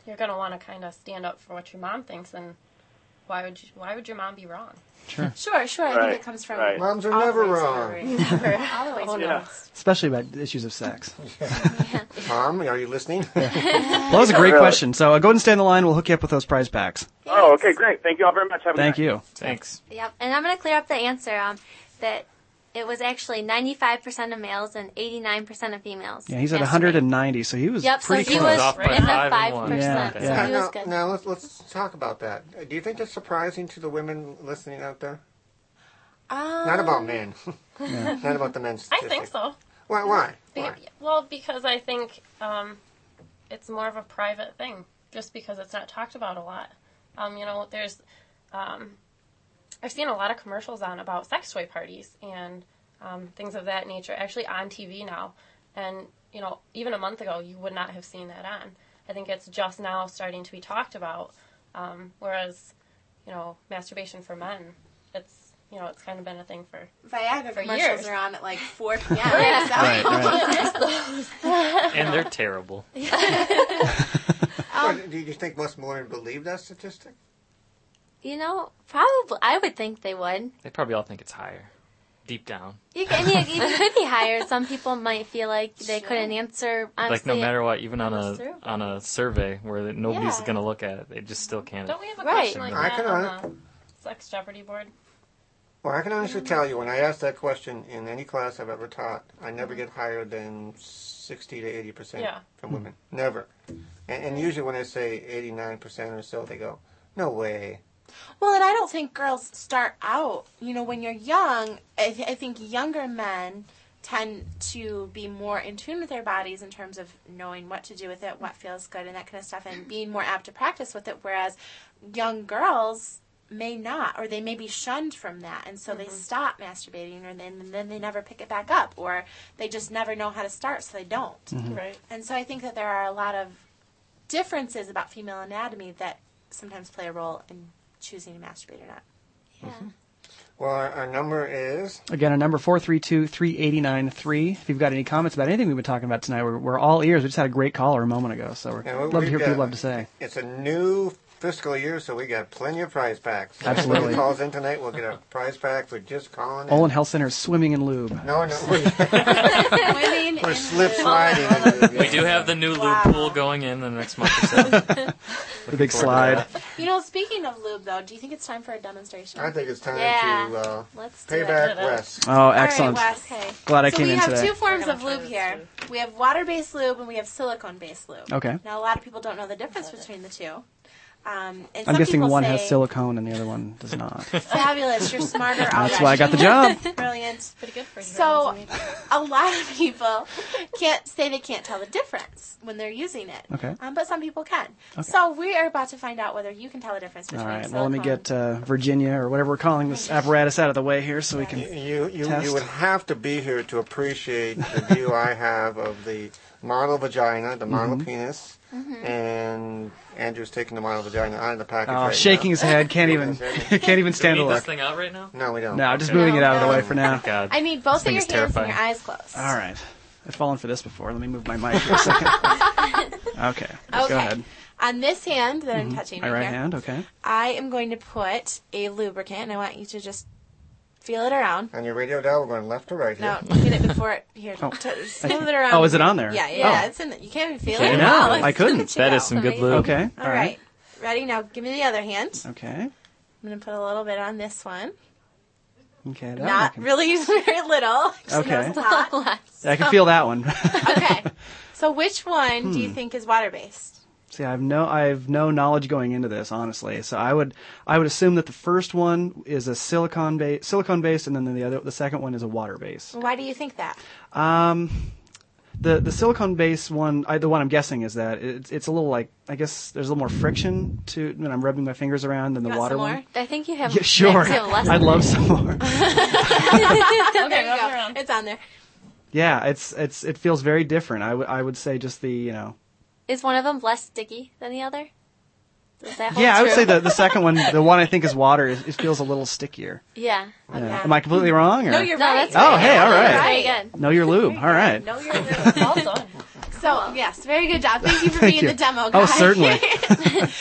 you're going to want to kind of stand up for what your mom thinks, and why would you, why would your mom be wrong? sure, *laughs* sure. I Right, think it comes from right. Moms are all the never ways wrong. forward. *laughs* all the ways Oh, Especially about issues of sex. *laughs* Mom, are you listening? Well, that was a great Really? question. So uh, go ahead and stay on the line. We'll hook you up with those prize packs. Oh, okay, great. Thank you all very much. Have a Thank good night. you. Thanks. Yep, and I'm going to clear up the answer. Um, that it was actually 95% of males and 89% of females. Yeah, he's at 190, so he was Yep, so pretty he close. was Off by in the five five and one. percent. Yeah, So yeah. he was now, good. now let's let's talk about that. Uh, Do you think it's surprising to the women listening out there? Um, Not about men. *laughs* Not about the men. I think so. Why? Why? Be- Why? Well, because I think um, it's more of a private thing, just because it's not talked about a lot. Um, you know, there's, um, I've seen a lot of commercials on about sex toy parties and um, things of that nature, actually on TV now. And you know, even a month ago, you would not have seen that on. I think it's just now starting to be talked about. Um, whereas, you know, masturbation for men, it's you know, it's kind of been a thing for Viagra For commercials years. are on at like 4 *laughs* p.m. so- Right, right. And they're terrible. *laughs* *laughs* Or do you think most women believe that statistic? You know, probably I would think they would. They probably all think it's higher, deep down. You can, I mean, it *laughs* could be higher. Some people might feel like they couldn't answer honestly. like no matter what, even on on a the survey. on a survey where nobody's Yeah. gonna look at it, they just still can't. Don't we have a Right. question like I that can on un- the Sex Jeopardy board? Well, I can honestly tell you, when I ask that question in any class I've ever taught, I never mm-hmm. get higher than 60 to 80 percent Yeah. from women. Never. And, and usually when I say 89 percent or so, they go, "No way." Well, and I don't think girls start out, you know, when you're young, I, th- I think younger men tend to be more in tune with their bodies in terms of knowing what to do with it, what feels good, and that kind of stuff, and being more apt to practice with it. Whereas young girls may not, or they may be shunned from that, and so they mm-hmm. stop masturbating, or then, and then they never pick it back up, or they just never know how to start, so they don't. Mm-hmm. Right. And so I think that there are a lot of differences about female anatomy that sometimes play a role in choosing to masturbate or not. Yeah. Mm-hmm. Well, our, our number is Again, our number 432-3893. If you've got any comments about anything we've been talking about tonight, we're, we're all ears. We just had a great caller a moment ago, so we're Yeah, we- love to we've hear what people have to say. it's a new fiscal year, so we got plenty of prize packs. *laughs* Absolutely. Whoever calls in tonight, we'll get a prize pack for just calling in. Olin Health Center is swimming in lube. No, no, *laughs* we, Women we're in slip the- sliding. We do have the new Wow. lube pool going in the next month or so. *laughs* The big slide. You know, speaking of lube, though, do you think it's time for a demonstration? I think it's time Yeah. to uh, Let's do pay back Wes. Oh, excellent. All right, Wes. Okay. Glad I so came we have two forms of lube here. this We have water-based lube and we have silicone-based lube. Okay. Now, a lot of people don't know the difference between the two. Um, and I'm guessing one say, has silicone and the other one does not. *laughs* Fabulous, you're smarter. That's why I got the job. *laughs* Brilliant. Pretty good for you. So, *laughs* a lot of people can't say they can't tell the difference when they're using it. Okay. Um, but some people can. So we are about to find out whether you can tell the difference between All right. Well, let me get uh, Virginia or whatever we're calling this apparatus out of the way here, so we can. You, you, Test. you would have to be here to appreciate the view I have of the model vagina, the model Mm-hmm. penis, Mm-hmm. and Andrew's taking the model vagina out of the package. Oh, right shaking now. his head, can't even, *laughs* can't even Do we stand to need this look. thing out right now? No, we don't. No, just Okay. moving it out of the No. way for now. Thank *laughs* God. I need both thing of your is hands and terrifying. your eyes closed. All right. I've fallen for this before. Let me move my mic for a *laughs* second. Okay. Okay. Go ahead. On this hand that I'm mm-hmm. touching My right, right here, hand. Okay. I am going to put a lubricant, and I want you to just feel it around. On your radio dial, we're going left to right here. No, get it before it. *laughs* Here, Oh. t- *laughs* smooth it around. Oh, is it on there? Yeah, yeah, Oh. it's in. The, you can't even feel Okay. it. No, Wow, I couldn't. check it That out. is some good Amazing. lube. Okay. All right. Ready? Now give me the other hand. Okay. I'm going to put a little bit on this one. Okay. that Not I can- really *laughs* very little. Okay. a lot. Less. I can feel that one. okay. So which one do Hmm. you think is water based? See, I've no, I've no knowledge going into this, honestly. So I would, I would assume that the first one is a silicon base, silicone based, and then the other, the second one is a water base. Why do you think that? Um, the the silicone base one, I, the one I'm guessing is that it's it's a little like, I guess there's a little more friction to when I'm rubbing my fingers around than the You want water some one. more? I think you have. *laughs* Yeah, sure. You have less I'd love some more. *laughs* *laughs* there you rub go. It's on there. yeah, it's it's it feels very different. I would I would say just the you know. Is one of them less sticky than the other? Does that hold Yeah, I would say the the second one, the one I think is water, is, it feels a little stickier. Yeah. Yeah. Am I completely wrong? Or? No, you're No, right. that's Oh, right. hey, all right. Very good. Know your lube. All right. No, you're right. Well done. So yes, very good job. Thank you for *laughs* Thank being you. the demo guy. Oh, certainly. *laughs*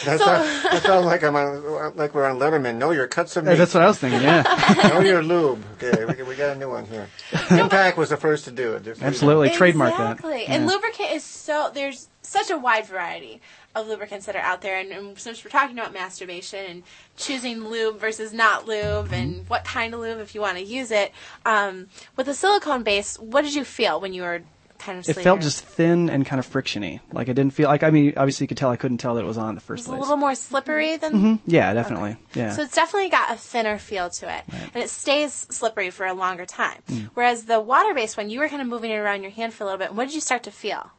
That, sounds, that sounds like I'm on, like we're on Letterman. Know your cuts of meat. That's what I was thinking. Yeah, *laughs* know your lube. Okay, we, we got a new one here. Impact was the first to do it. Just so you know. absolutely. Trademark that. Exactly. And Yeah. lubricant is so there's such a wide variety of lubricants that are out there and, and since we're talking about masturbation and choosing lube versus not lube and what kind of lube if you want to use it um, with a silicone base what did you feel when you were kind of It felt just thin and kind of frictiony. Like it didn't feel like. I mean, obviously you could tell I couldn't tell that it was on the first it's a place. little more slippery than Yeah, definitely. Yeah. So it's definitely got a thinner feel to it, and it stays slippery for a longer time. Mm. Whereas the water-based one, you were kind of moving it around your hand for a little bit. What did you start to feel?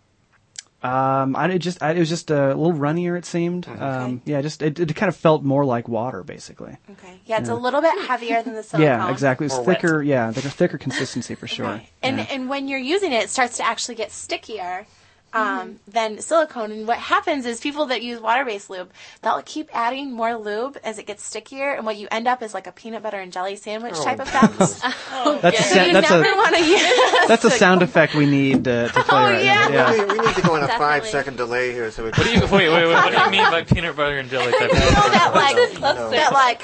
Um, I it just I, it was just a little runnier. It seemed. Um, yeah, just it, it kind of felt more like water, basically. Okay, yeah, it's a little bit heavier than the *laughs* silicone. Yeah, exactly. It's Or wet. thicker. Yeah, thicker, thicker consistency for *laughs* sure. Right. And yeah. and when you're using it, it starts to actually get stickier um, than silicone. And what happens is people that use water-based lube, they'll keep adding more lube as it gets stickier, and what you end up is like a peanut butter and jelly sandwich Oh. type *laughs* *laughs* effect. that's so you that's never a want to use. that's a *laughs* sound effect we need uh, to play Oh, right yeah. now. Yeah. We, we need to go on a five second delay here. So we What do you wait wait wait? What do you mean by peanut butter and jelly type? You know that like No. that like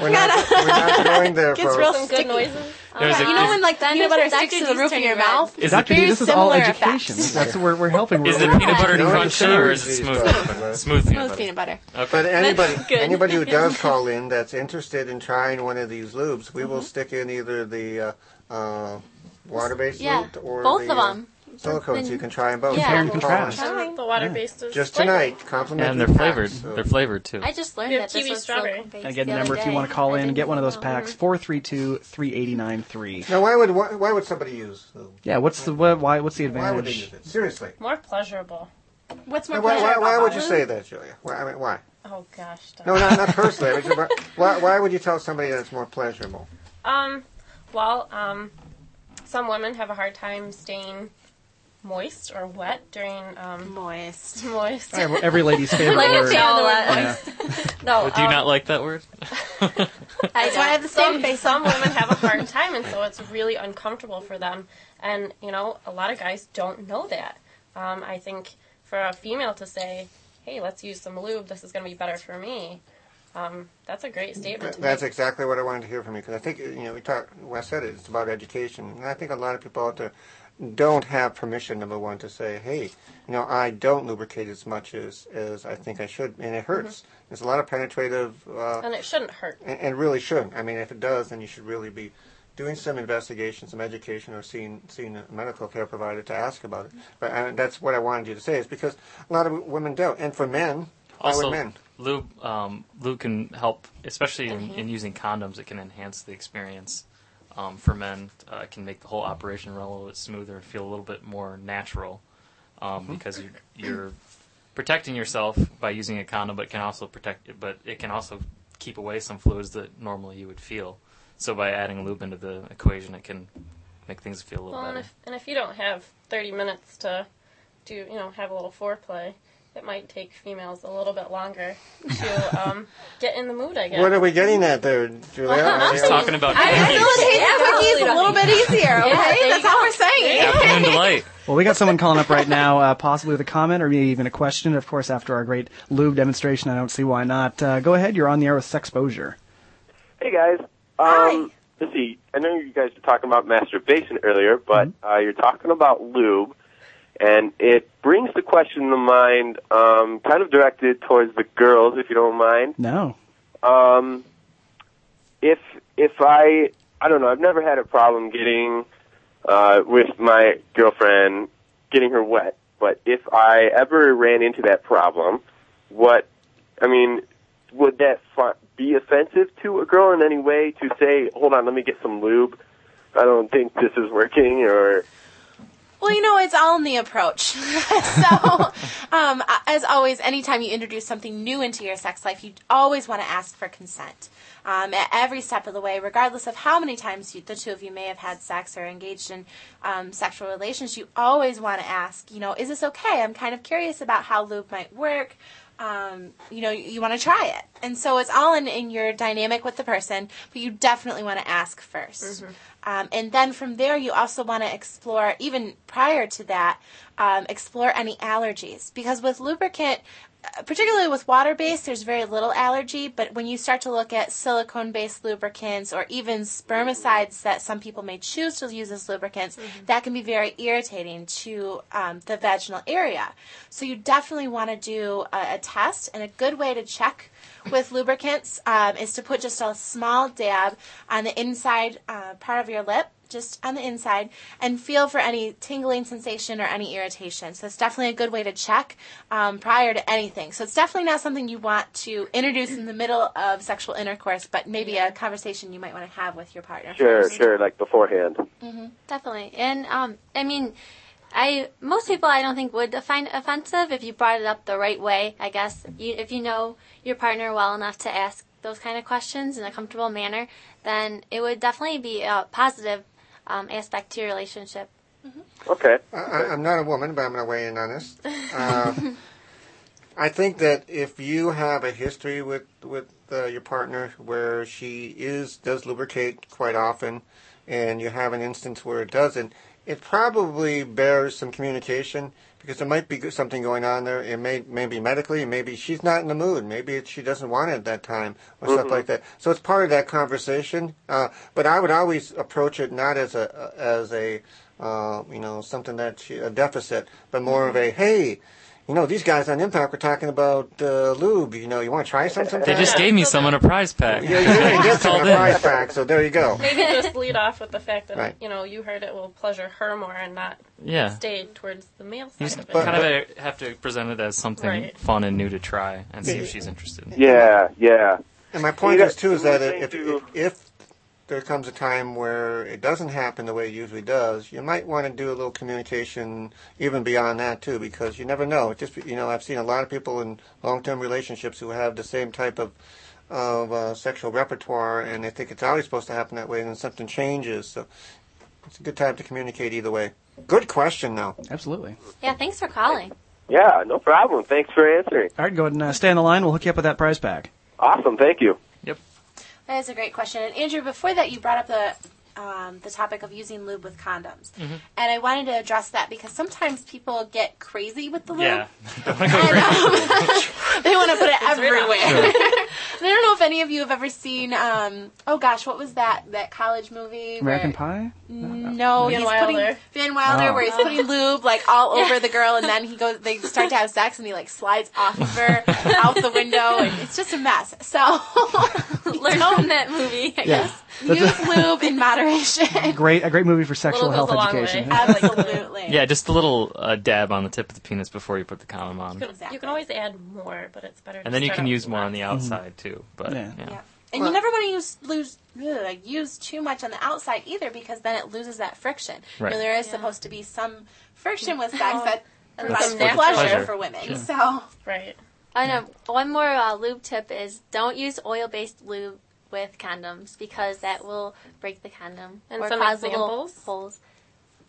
we're, not, we're not going there, gets folks. real Some sticky. good noises. There's a- You know when like the peanut butter sticks to the roof of your mouth? Is Dr. D, Very this is all similar education. effects. That's what we're, we're helping. Is we're, it peanut butter and we're or is it smooth? Smooth peanut Smooth butter. peanut butter. But anybody, *laughs* anybody who does call in that's interested in trying one of these lubes, we Mm-hmm. will stick in either the uh, uh, water-based Yeah, lube or both the of uh, them. Silicone, so you can try them both. Yeah. Compare and contrast. in. The water based is Just flavor. tonight, complimentary. And they're packs, flavored. so- They're flavored too. I just learned that this kiwi was strawberry. silicone-based Again, the the number other if you want to call I in and get one of those packs, 432-3893. Now, why would why, why would somebody use lube? Yeah, what's the what, why what's the advantage? Why would they use advantage? it? Seriously. More pleasurable. What's more Why, why, why would you say that, Julia? Why, I mean, why? Oh gosh. Don. No, not, not personally. I mean, just- why, why would you tell somebody that it's more pleasurable? Um, well, um, some women have a hard time staying moist or wet during um Moist. *laughs* moist. Every, every lady's favorite Like word. fan of No, word Yeah. no, Do you um, not like that word? *laughs* I That's why I have the same some, face. some women have a hard time, and so it's really uncomfortable for them. And you know, a lot of guys don't know that. Um, I think for a female to say, "Hey, let's use some lube. This is going to be better for me." Um, that's a great statement. To That's make. exactly what I wanted to hear from you because I think you know we talked. Wes said it. It's about education, and I think a lot of people out there don't have permission. Number one, to say, "Hey, you know, I don't lubricate as much as as I think I should," and it hurts. There's a lot of penetrative, uh, and it shouldn't hurt. and, and really shouldn't. I mean, if it does, then you should really be doing some investigation, some education, or seeing seeing a medical care provider to ask about it. But uh, that's what I wanted you to say is because a lot of women don't, and for men, Also, men? lube um, lube can help, especially in, in using condoms. It can enhance the experience um, for men. Uh, can make the whole operation run a little bit smoother and feel a little bit more natural um, because you're, you're protecting yourself by using a condom, but it can also protect. But it can also keep away some fluids that normally you would feel. So by adding lube into the equation, it can make things feel a little Well, and better. if, and if you don't have 30 minutes to do, you know, have a little foreplay, it might take females a little bit longer to um, *laughs* get in the mood. I guess. What are we getting at there, Julia? *laughs* I'm He's talking about I Facilitate the quickies a little bit easier, okay? there That's you all we're saying. afternoon delight. *laughs* Well, we got someone calling up right now, uh, possibly with a comment or maybe even a question. Of course, after our great lube demonstration, I don't see why not. Uh, go ahead. You're on the air with Sexposure. Hey guys. Hi. Um, let's see. I know you guys were talking about masturbation earlier, but uh, you're talking about lube, and it brings the question to mind, um, kind of directed towards the girls, if you don't mind. No. Um, if if I I don't know, I've never had a problem getting uh, with my girlfriend getting her wet, but if I ever ran into that problem, what I mean, would that be offensive to a girl in any way to say, "Hold on, let me get some lube"? I don't think this is working, or Well, you know, it's all in the approach. *laughs* so, um, as always, anytime you introduce something new into your sex life, you always want to ask for consent. Um, at every step of the way, regardless of how many times you, the two of you may have had sex or engaged in um, sexual relations, you always want to ask, you know, is this okay? I'm kind of curious about how lube might work. Um, you know, you, you want to try it. And so it's all in, in your dynamic with the person, but you definitely want to ask 1st um, and then from there, you also want to explore, even prior to that, um, explore any allergies. Because with lubricant, particularly with water based, there's very little allergy. But when you start to look at silicone based lubricants or even spermicides that some people may choose to use as lubricants, that can be very irritating to um, the vaginal area. So you definitely want to do a, a test. And a good way to check with lubricants um, is to put just a small dab on the inside uh, part of your lip, just on the inside, and feel for any tingling sensation or any irritation. So it's definitely a good way to check um, prior to anything. So it's definitely not something you want to introduce in the middle of sexual intercourse, but maybe a conversation you might want to have with your partner. sure, first. sure, like beforehand. Definitely. And um, I mean, I most people I don't think would find offensive if you brought it up the right way. I guess you, if you know your partner well enough to ask those kind of questions in a comfortable manner, then it would definitely be a positive um, aspect to your relationship. Okay. I, I- I'm not a woman, but I'm going to weigh in on this. *laughs* Uh, I think that if you have a history with with uh, your partner where she is does lubricate quite often, and you have an instance where it doesn't, it probably bears some communication because there might be something going on there. It may maybe medically, maybe she's not in the mood. Maybe it, she doesn't want it at that time or stuff like that. So it's part of that conversation. Uh, but I would always approach it not as a as a uh, you know something that she, a deficit, but more of a hey. You know, these guys on Impact were talking about uh, lube. You know, you want to try some sometime? They just gave me some in a prize pack. Yeah, you really did some Called in a prize pack, so there you go. Maybe just lead off with the fact that Right. you know you heard it will pleasure her more and not Yeah. stay towards the male side just of it. kind of uh, have to present it as something Right. fun and new to try and see if she's interested. Yeah, yeah. And my point is too is that if, if if there comes a time where it doesn't happen the way it usually does, you might want to do a little communication even beyond that too, because you never know. It just you know, I've seen a lot of people in long-term relationships who have the same type of of uh, sexual repertoire, and they think it's always supposed to happen that way, and then something changes. So it's a good time to communicate either way. Good question, though. Absolutely. Yeah, thanks for calling. Yeah, no problem. Thanks for answering. All right, go ahead and uh, stay on the line. We'll hook you up with that prize pack. Awesome, thank you. That is a great question. And Andrew, before that, you brought up the um, the topic of using lube with condoms, Mm-hmm. and I wanted to address that because sometimes people get crazy with the lube. Yeah. *laughs* *laughs* And, um, *laughs* they want to put it everywhere. And I don't know if any of you have ever seen. Um, oh gosh, what was that? That college movie? American where, Pie? No, Van he's Wilder. putting Van Wilder, Oh. where he's putting lube like all over the girl, and then he goes. They start to have sex, and he like slides off of her out the window, and it's just a mess. So *laughs* Learn from that movie, I Yeah. guess. use lube in moderation. Great, a great movie for sexual health goes a long education. way. *laughs* Absolutely. Yeah, just a little uh, dab on the tip of the penis before you put the condom on. You can, Exactly. you can always add more, but it's better. And to then you can use with more on the less. Outside too. But Yeah. yeah. Yeah. And you never want to use lose ugh, use too much on the outside either because then it loses that friction. You Right. know, there is supposed to be some friction with *laughs* sex that provides some pleasure, pleasure. for women. Sure. So Right. And uh, one more uh, lube tip is don't use oil-based lube with condoms because that will break the condom And or some cause little examples? holes.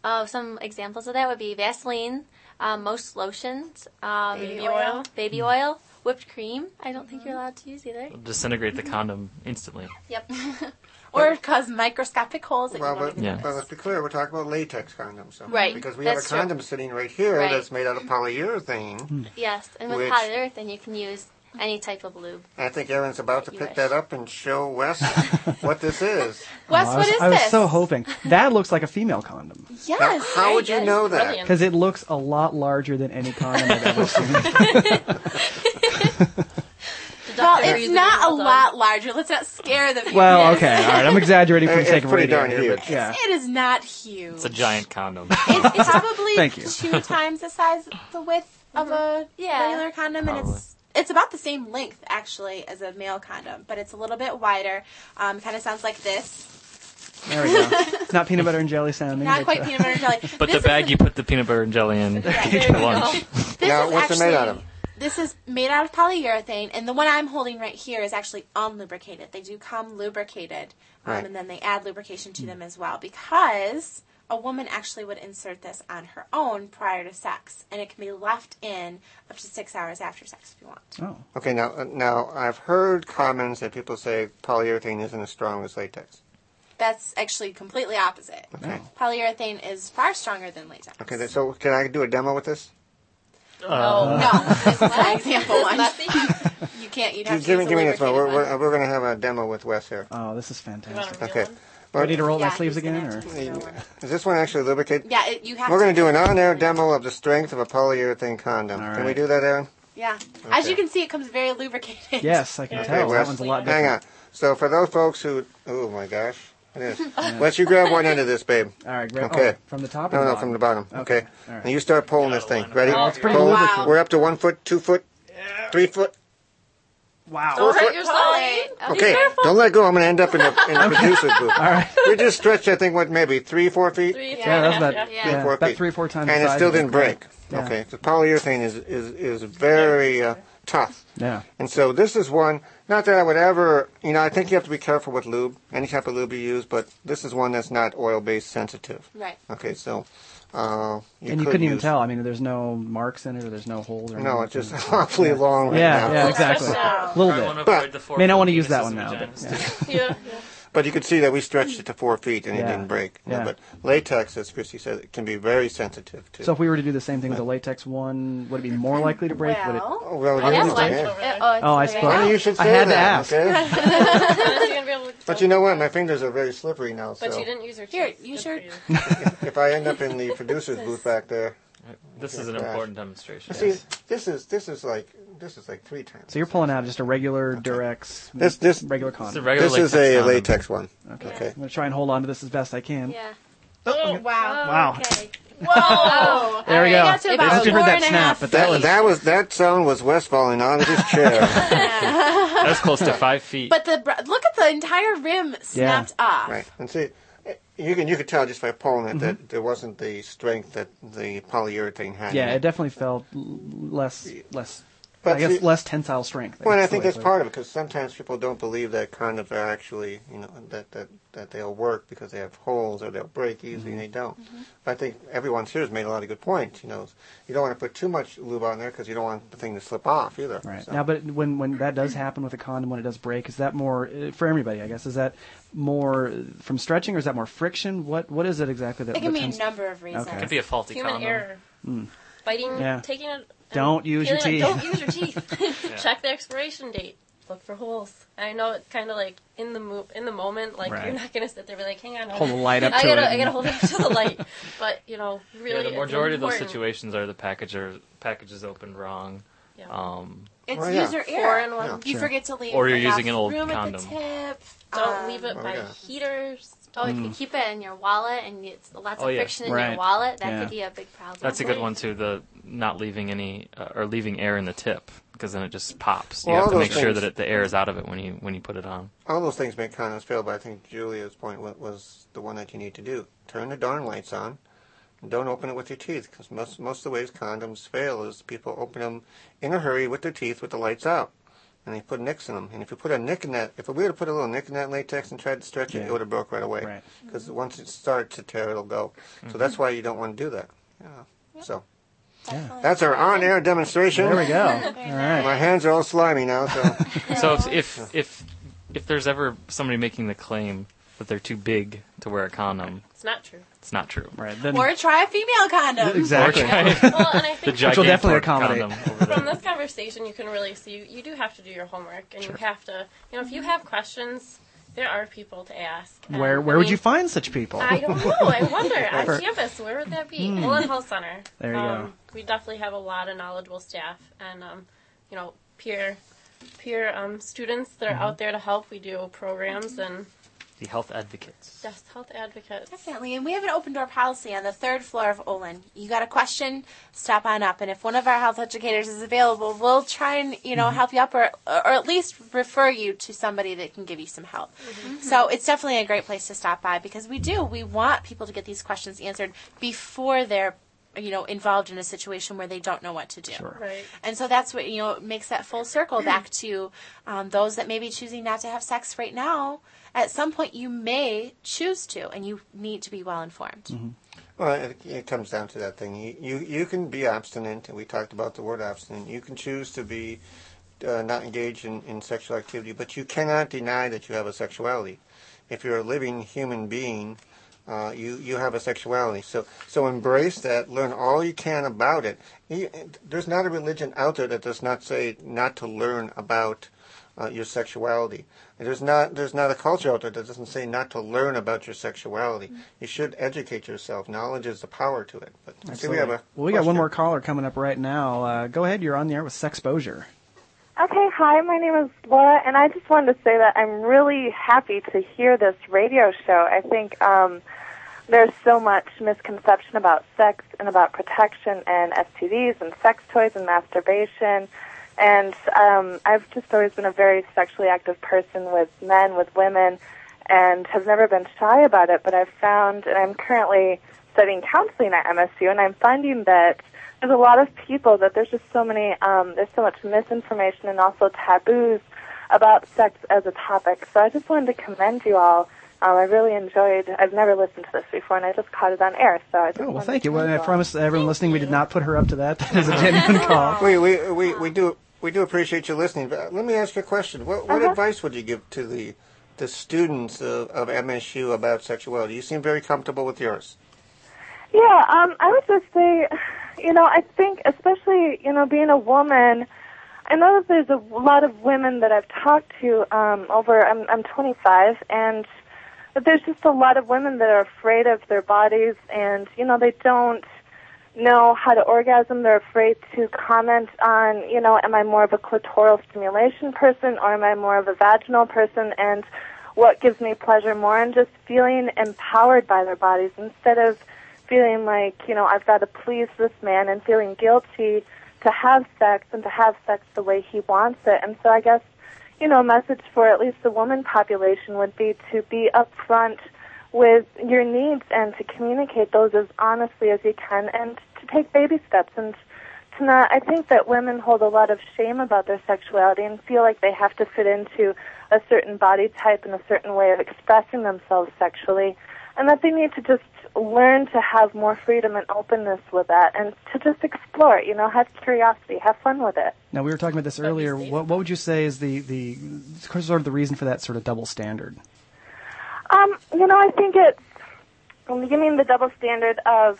Oh, some examples of that would be Vaseline, um, most lotions, um, Baby oil, oil. baby oil, whipped cream. I don't think you're mm-hmm. allowed to use either. Disintegrate the condom instantly. Yep. *laughs* Or cause microscopic holes that Well, you won't but, even Yeah. but notice. let's be clear. We're talking about latex condoms, so. Right, Because we have a that's true. condom sitting right here Right. that's made out of polyurethane. Hmm. yes, and with Which- polyurethane, you can use any type of lube. I think Erin's about to You pick wish. that up and show Wes *laughs* what this is. Wes, Oh, I what was, is I was this? so hoping that looks like a female condom Now, Yes. how would you know that? Because it looks a lot larger than any condom I've ever *laughs* seen. *laughs* Well, Deductive it's not a done. lot larger. Let's not scare the viewers. well, *laughs* okay, all right. I'm exaggerating for the It's sake of pretty radio darn here, huge. but yeah. It is not huge. It's a giant condom. It's probably *laughs* Thank you. two times the size, the width of a Yeah. regular condom, and it's it's about the same length actually as a male condom, but it's a little bit wider. Um, kind of sounds like this. There we go. Not peanut butter and jelly sounding. Not but, quite uh, peanut butter and jelly. But This the is bag you put the peanut butter and jelly in there at you lunch. This Now, is what's it actually, made out of? This is made out of polyurethane, and the one I'm holding right here is actually unlubricated. They do come lubricated, um, Right. and then they add lubrication to them as well because a woman actually would insert this on her own prior to sex, and it can be left in up to six hours after sex if you want. Oh, Okay, now, uh, now I've heard comments that people say polyurethane isn't as strong as latex. That's actually completely opposite. Okay. Polyurethane is far stronger than latex. Okay, so can I do a demo with this? Oh, uh, no. No, this is an example one. Messy. You can't. You'd have to give me, use a give me this one. We're, we're, we're going to have a demo with Wes here. oh, this is You want fantastic. a real Okay. one? Do I need to roll Yeah, my sleeves again, or to use the real one. Is this one actually lubricated? Yeah, it, you have. We're to going to do an on-air demo of the strength of a polyurethane condom. All Can we do that, Erin? Yeah. As you can see, it comes very lubricated. Yes, I can Okay, tell. Wes. That one's a lot better. Hang on. So for those folks who, oh my gosh, it is. Wes, you grab one end of this, babe. All right, great. Okay. Oh, from the top. Or No, the no, from the bottom. Okay. Okay. All right. And you start pulling this thing. Ready? Oh, it's pretty Pull. lubricated. We're up to one foot, two foot, three foot. Wow. Don't hurt Pulling. yourself. Okay, don't let go. I'm going to end up in the, in the producer's booth. *laughs* All right. We just stretched, I think, what, maybe three, four feet? Three, three Yeah, and a that's about yeah. yeah, Yeah. Four about feet. three four times. And the it still didn't break. Yeah. Okay, the polyurethane is, is, is very uh, tough. Yeah. And so this is one, not that I would ever, you know, I think you have to be careful with lube, any type of lube you use, but this is one that's not oil-based sensitive. Right. Okay, so, uh, you and you could couldn't even tell. I mean, there's no marks in it, or there's no holes. Or No, anything. it's just *laughs* awfully long right Yeah, now. yeah, exactly. *laughs* A little I want bit. to avoid the four May not want to use that one now. But, yeah. Yeah, yeah. But you could see that we stretched it to four feet and it Yeah. didn't break. You Yeah. But latex, as Christy said, it can be very sensitive to. So if we were to do the same thing with the latex one, would it be more likely to break? would it? Well, oh, well, Oh, you yeah, need to- like- over Uh, oh, it's Oh, I right suppose. Well, you should I say had to that, ask. okay? You're gonna be able to But you know what? My fingers are very slippery now. But so you didn't use your Here, teeth. use Good your- for you. *laughs* if I end up in the producer's booth back there, This is an Crash. important demonstration. see, this is this is like this is like three times. So you're pulling out just a regular Durex, This- this- regular It's a regular This is a condom. latex one. Okay. Okay. I'm gonna try and hold on to this as best I can. Yeah. Oh, wow. Wow. Okay. Whoa. *laughs* There we go. got to I about don't know if you heard that snap, but that That was that was sound was Wes falling out of his *laughs* chair. *laughs* That's close to five feet. But the look at the entire rim snapped off. right. And see, you can you could tell just by pulling it Mm-hmm. that there wasn't the strength that the polyurethane had. yeah. It definitely felt l- less less. But I guess see- less tensile strength. Well, and I guess think the that's to part of it because sometimes people don't believe that condoms are actually, you know, that that, that they'll work because they have holes or they'll break easily, Mm-hmm. and they don't. But I think everyone here has made a lot of good points. You know, you don't want to put too much lube on there because you don't want the thing to slip off either. Right So- now, but when when that does happen with a condom, when it does break, is that more uh, for everybody? I guess is that more from stretching, or is that more friction? What what is it exactly that? It can that be a number of reasons. Okay. Could be a faulty Human condom. error. Biting, Yeah. taking it. And Don't use your peeling it. teeth. Don't use your teeth. *laughs* Check the expiration date. Look for holes. I know it's kind of like in the mo- in the moment, like Right. you're not gonna sit there and be like, hang on, Hold the light up I to gotta, it I gotta hold it up to the light. But you know, really, Yeah, the majority of those situations are the package or package is opened wrong. Yeah. Um, It's Well, yeah. user Four error. in one. Yeah. You Sure. forget to leave Or you're enough using an old room condom. at the tip. Don't Um, leave it Oh, by yeah. heaters. Oh, if Mm. you keep it in your wallet and it's lots Oh, of yeah. friction in Right. your wallet, that Yeah. could be a big problem. that's a good one too. The not leaving any uh, or leaving air in the tip because then it just pops. You Well, have all to those make sure things- that it, the air is out of it when you when you put it on. all those things make condoms fail, but I think Julia's point wa- was the one that you need to do. Turn the darn lights on. And don't open it with your teeth, because most most of the ways condoms fail is people open them in a hurry with their teeth with the lights out, and they put nicks in them. And if you put a nick in that, if we were to put a little nick in that latex and tried to stretch it, Yeah. it would have broke right away. Right. Because once it starts to tear, it'll go. So mm-hmm. that's why you don't want to do that. Yeah. So Yeah. that's our on-air demonstration. There we go. *laughs* All right. My hands are all slimy now. So *laughs* So if, if if if there's ever somebody making the claim that they're too big to wear a condom, It's not true. It's not true. Right. Then Or try a female condom. *laughs* exactly. Or Well, and I *laughs* the think will definitely gigantor accommodate. condom over from there. this conversation, you can really see you, you do have to do your homework, and you have to, you know, if you have questions, there are people to ask. And, Where I where would mean, you find such people? I don't know. I *laughs* wonder. On campus, where would that be? Olin Health Center. Hmm. There you um, go. We definitely have a lot of knowledgeable staff, and um, you know, peer peer um, students that are Mm-hmm. out there to help. We do programs and The health advocates. just health advocates. Definitely, and we have an open door policy on the third floor of Olin. You got a question, stop on up, and if one of our health educators is available, we'll try and you know mm-hmm. help you up, or or at least refer you to somebody that can give you some help. Mm-hmm. So it's definitely a great place to stop by because we do we want people to get these questions answered before they're you know involved in a situation where they don't know what to do. Sure. Right. And so that's what you know makes that full circle back to um, those that may be choosing not to have sex right now. At some point, you may choose to, and you need to be well informed. Well, it, it comes down to that thing. You, you you can be abstinent, and we talked about the word abstinent. You can choose to be uh, not engaged in, in sexual activity, but you cannot deny that you have a sexuality. If you're a living human being, uh, you you have a sexuality. So so embrace that. Learn all you can about it. You, there's not a religion out there that does not say not to learn about uh, your sexuality. And there's not there's not a culture out there that doesn't say not to learn about your sexuality. You should educate yourself. Knowledge is the power to it. But I see we have a well, we got one more caller coming up right now. Uh, go ahead. You're on the air with Sexposure. Okay, hi, my name is Laura, and I just wanted to say that I'm really happy to hear this radio show. I think um, there's so much misconception about sex and about protection and STDs and sex toys and masturbation. And um, I've just always been a very sexually active person with men, with women, and have never been shy about it. But I've found, and I'm currently studying counseling at MSU, and I'm finding that there's a lot of people that there's just so many, um, there's so much misinformation and also taboos about sex as a topic. So I just wanted to commend you all. Um, I really enjoyed. I've never listened to this before, and I just caught it on air. So I just Oh, well, thank you. Well, I promise everyone listening we did not put her up to that. *laughs* That is a genuine *laughs* call. We, we, we, we do we do appreciate you listening. But let me ask you a question. What, what Uh-huh. advice would you give to the the students of, of MSU about sexuality? You seem very comfortable with yours. Yeah, um, I would just say, you know, I think especially, you know, being a woman, I know that there's a lot of women that I've talked to um, over. I'm I'm 25, and that there's just a lot of women that are afraid of their bodies, and you know, they don't know how to orgasm. They're afraid to comment on, you know, am I more of a clitoral stimulation person or am I more of a vaginal person? And what gives me pleasure more? And just feeling empowered by their bodies instead of feeling like, you know, I've got to please this man and feeling guilty to have sex and to have sex the way he wants it. And so I guess, you know, a message for at least the woman population would be to be upfront with your needs and to communicate those as honestly as you can and to take baby steps. And to not I think that women hold a lot of shame about their sexuality and feel like they have to fit into a certain body type and a certain way of expressing themselves sexually and that they need to just learn to have more freedom and openness with that and to just explore it, you know, have curiosity, have fun with it. Now we were talking about this earlier. What, what would you say is the the sort of the reason for that sort of double standard? Um, you know, I think it's you mean the double standard of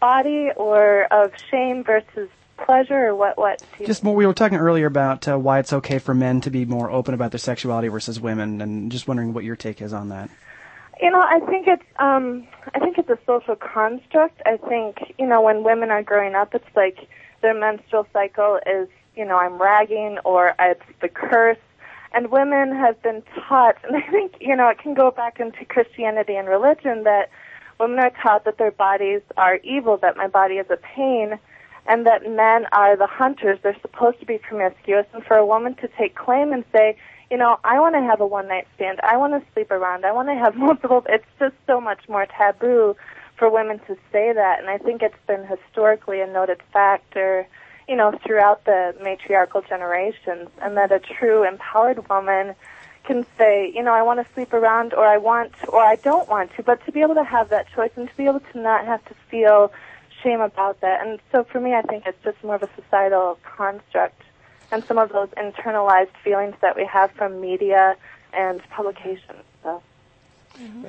body or of shame versus pleasure or what what Just more, we were talking earlier about uh, why it's okay for men to be more open about their sexuality versus women, and just wondering what your take is on that. You know, I think it's um I think it's a social construct. I think, you know, when women are growing up it's like their menstrual cycle is, you know, I'm ragging or it's the curse. And women have been taught and I think, you know, it can go back into Christianity and religion that women are taught that their bodies are evil, that my body is a pain, and that men are the hunters. They're supposed to be promiscuous and for a woman to take claim and say, you know, I want to have a one night stand. I want to sleep around. I want to have *laughs* multiple. It's just so much more taboo for women to say that, and I think it's been historically a noted factor, you know, throughout the matriarchal generations, and that a true empowered woman can say, you know, I want to sleep around, or I want, or I don't want to, but to be able to have that choice and to be able to not have to feel shame about that. And so for me, I think it's just more of a societal construct and some of those internalized feelings that we have from media and publications. So.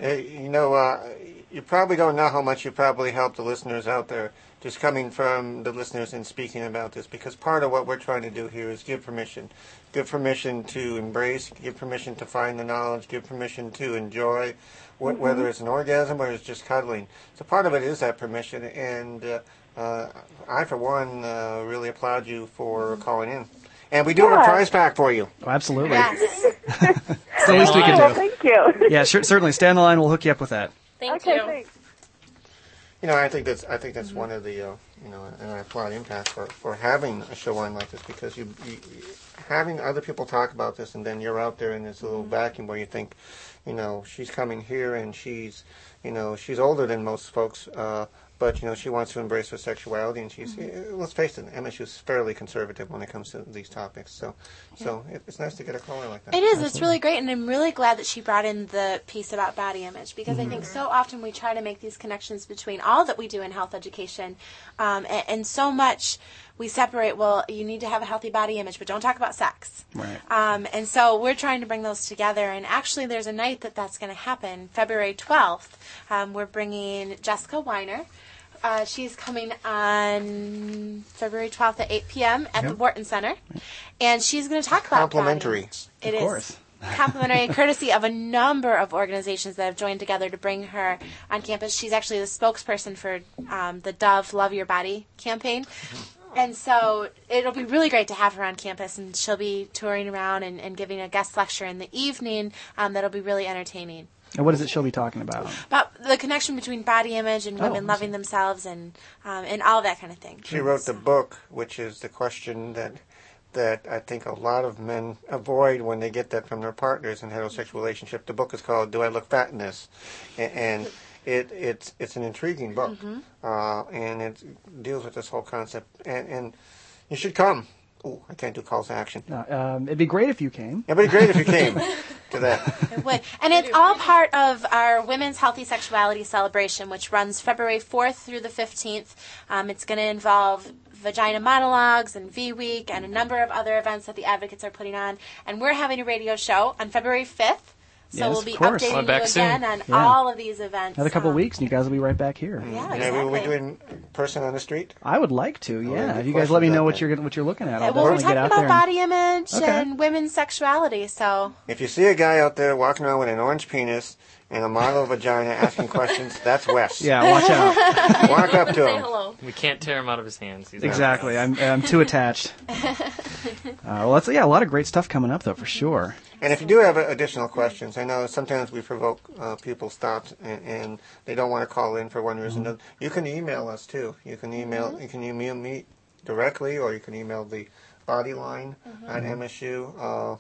Uh, you know, uh, you probably don't know how much you probably helped the listeners out there just coming from the listeners and speaking about this because part of what we're trying to do here is give permission. Give permission to embrace, give permission to find the knowledge, give permission to enjoy, wh- Mhm. whether it's an orgasm or it's just cuddling. So part of it is that permission, and uh, uh, I, for one, uh, really applaud you for calling in. And we do have a prize pack for you. Oh, absolutely. Yes. *laughs* It's the least we can Well, do. thank you. Yeah, sure, certainly. Stay on the line. We'll hook you up with that. Thank okay, you. thanks. You know, I think that's I think that's one of the uh, you know, and I applaud Impact for, for having a show on like this because you, you having other people talk about this and then you're out there in this little vacuum where you think, you know, she's coming here and she's, you know, she's older than most folks, uh, but you know she wants to embrace her sexuality and she's eh, let's face it, MSU's fairly conservative when it comes to these topics. So, so it, it's nice to get a caller like that. It is. It's really great, and I'm really glad that she brought in the piece about body image because I think so often we try to make these connections between all that we do in health education, um, and, and so much we separate. Well, you need to have a healthy body image, but don't talk about sex. Right. Um, and so we're trying to bring those together. And actually, there's a night that that's going to happen, February 12th. Um, we're bringing Jessica Weiner. Uh, she's coming on February 12th at 8 p.m. at the Yep. Wharton Center. And she's going to talk about Complimentary. image. It Of is course. *laughs* complimentary courtesy of a number of organizations that have joined together to bring her on campus. She's actually the spokesperson for um, the Dove Love Your Body campaign. And so it'll be really great to have her on campus, and she'll be touring around and, and giving a guest lecture in the evening um, that'll be really entertaining And what is it she'll be talking about? about the connection between body image and Oh, women I loving themselves and um, and all that kind of thing. She wrote the book, which is the question that that I think a lot of men avoid when they get that from their partners in heterosexual relationship. The book is called "Do I Look Fat in This?" And it it's it's an intriguing book, uh, and it deals with this whole concept. And, and you should come. Oh, I can't do calls to action. Uh, um, it'd be great if you came. It'd be great if you came *laughs* to that. It would. And it's all part of our Women's Healthy Sexuality Celebration, which runs February 4th through the 15th. Um, it's going to involve vagina monologues and V Week and a number of other events that the advocates are putting on. And we're having a radio show on February 5th. So Yes, we'll be course. updating I'm back you soon. again on Yeah. all of these events. Another couple Um, weeks, and you guys will be right back here. Yeah, Maybe we'll be exactly. doing person on the street. I would like to. Yeah, if you guys let me know what you're what you're looking at, I'll well, we're talking get out about there. body image Okay. and women's sexuality, so If you see a guy out there walking around with an orange penis and a model vagina asking questions, *laughs* that's Wes. yeah, watch out. *laughs* Walk up to Say him. hello. We can't tear him out of his hands. He's exactly. I'm I'm too attached. *laughs* Uh, well, that's yeah, a lot of great stuff coming up though, for sure. And if you do have additional questions, I know sometimes we provoke uh, people's thoughts and, and they don't want to call in for one reason or another. You can email us too. You can email you can email me directly, or you can email the body line at MSU uh,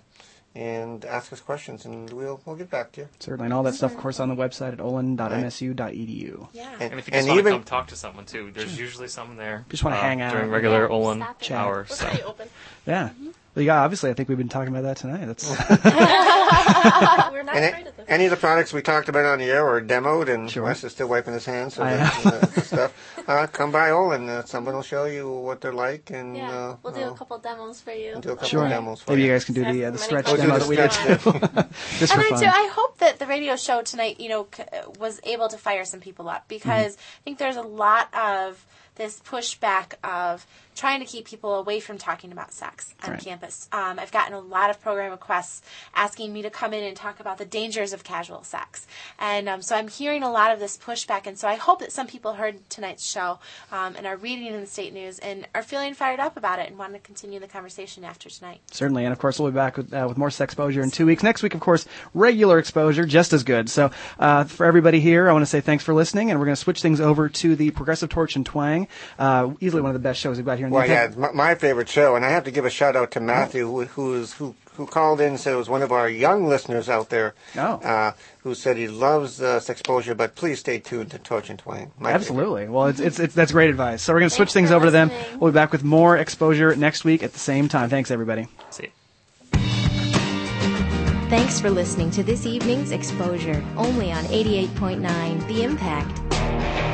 and ask us questions, and we'll we'll get back to you. Certainly, and all that stuff, of course, on the website at olin.msu.edu. yeah. And, And if you and just want to come talk to someone too, there's usually someone there. Just wanna uh, hang out. during regular Yeah, Olin stop it. Chat. hours. So. open. Yeah. Well, yeah, obviously, I think we've been talking about that tonight. That's *laughs* We're not and afraid a- of this. any of the products we talked about on the air were demoed, and Sure. Wes is still wiping his hands. So I that, uh, the stuff. Uh, come by Olin. Uh, someone will show you what they're like, and Yeah, uh, we'll do uh, a couple demos for you. do a couple sure. of demos for Maybe you. you guys can do the uh, the Ask stretch as many demo that we did questions too, just for and I fun. do. I hope that the radio show tonight, you know, c- was able to fire some people up because I think there's a lot of this pushback of trying to keep people away from talking about sex on Right. campus. Um, I've gotten a lot of program requests asking me to come in and talk about the dangers of casual sex, and um, so I'm hearing a lot of this pushback. And so I hope that some people heard tonight's show um, and are reading in the state news and are feeling fired up about it and want to continue the conversation after tonight. Certainly, and of course we'll be back with, uh, with more sex exposure in two weeks. Next week, of course, regular exposure, just as good. So uh, for everybody here, I want to say thanks for listening, and we're going to switch things over to the Progressive Torch and Twang. Uh, easily one of the best shows we've got here in the Well, yeah, it's my, my favorite show, and I have to give a shout out to Matthew, who, who is who who called in and said it was one of our young listeners out there. Oh. Uh, who said he loves uh, exposure, but please stay tuned to Torch and Twang. My Absolutely. Well, it's, it's, it's, that's great advice. So we're going to switch Thanks things for over to them. We'll be back with more exposure next week at the same time. Thanks, everybody. See. Thanks for listening to this evening's exposure, only on 88.9 The Impact.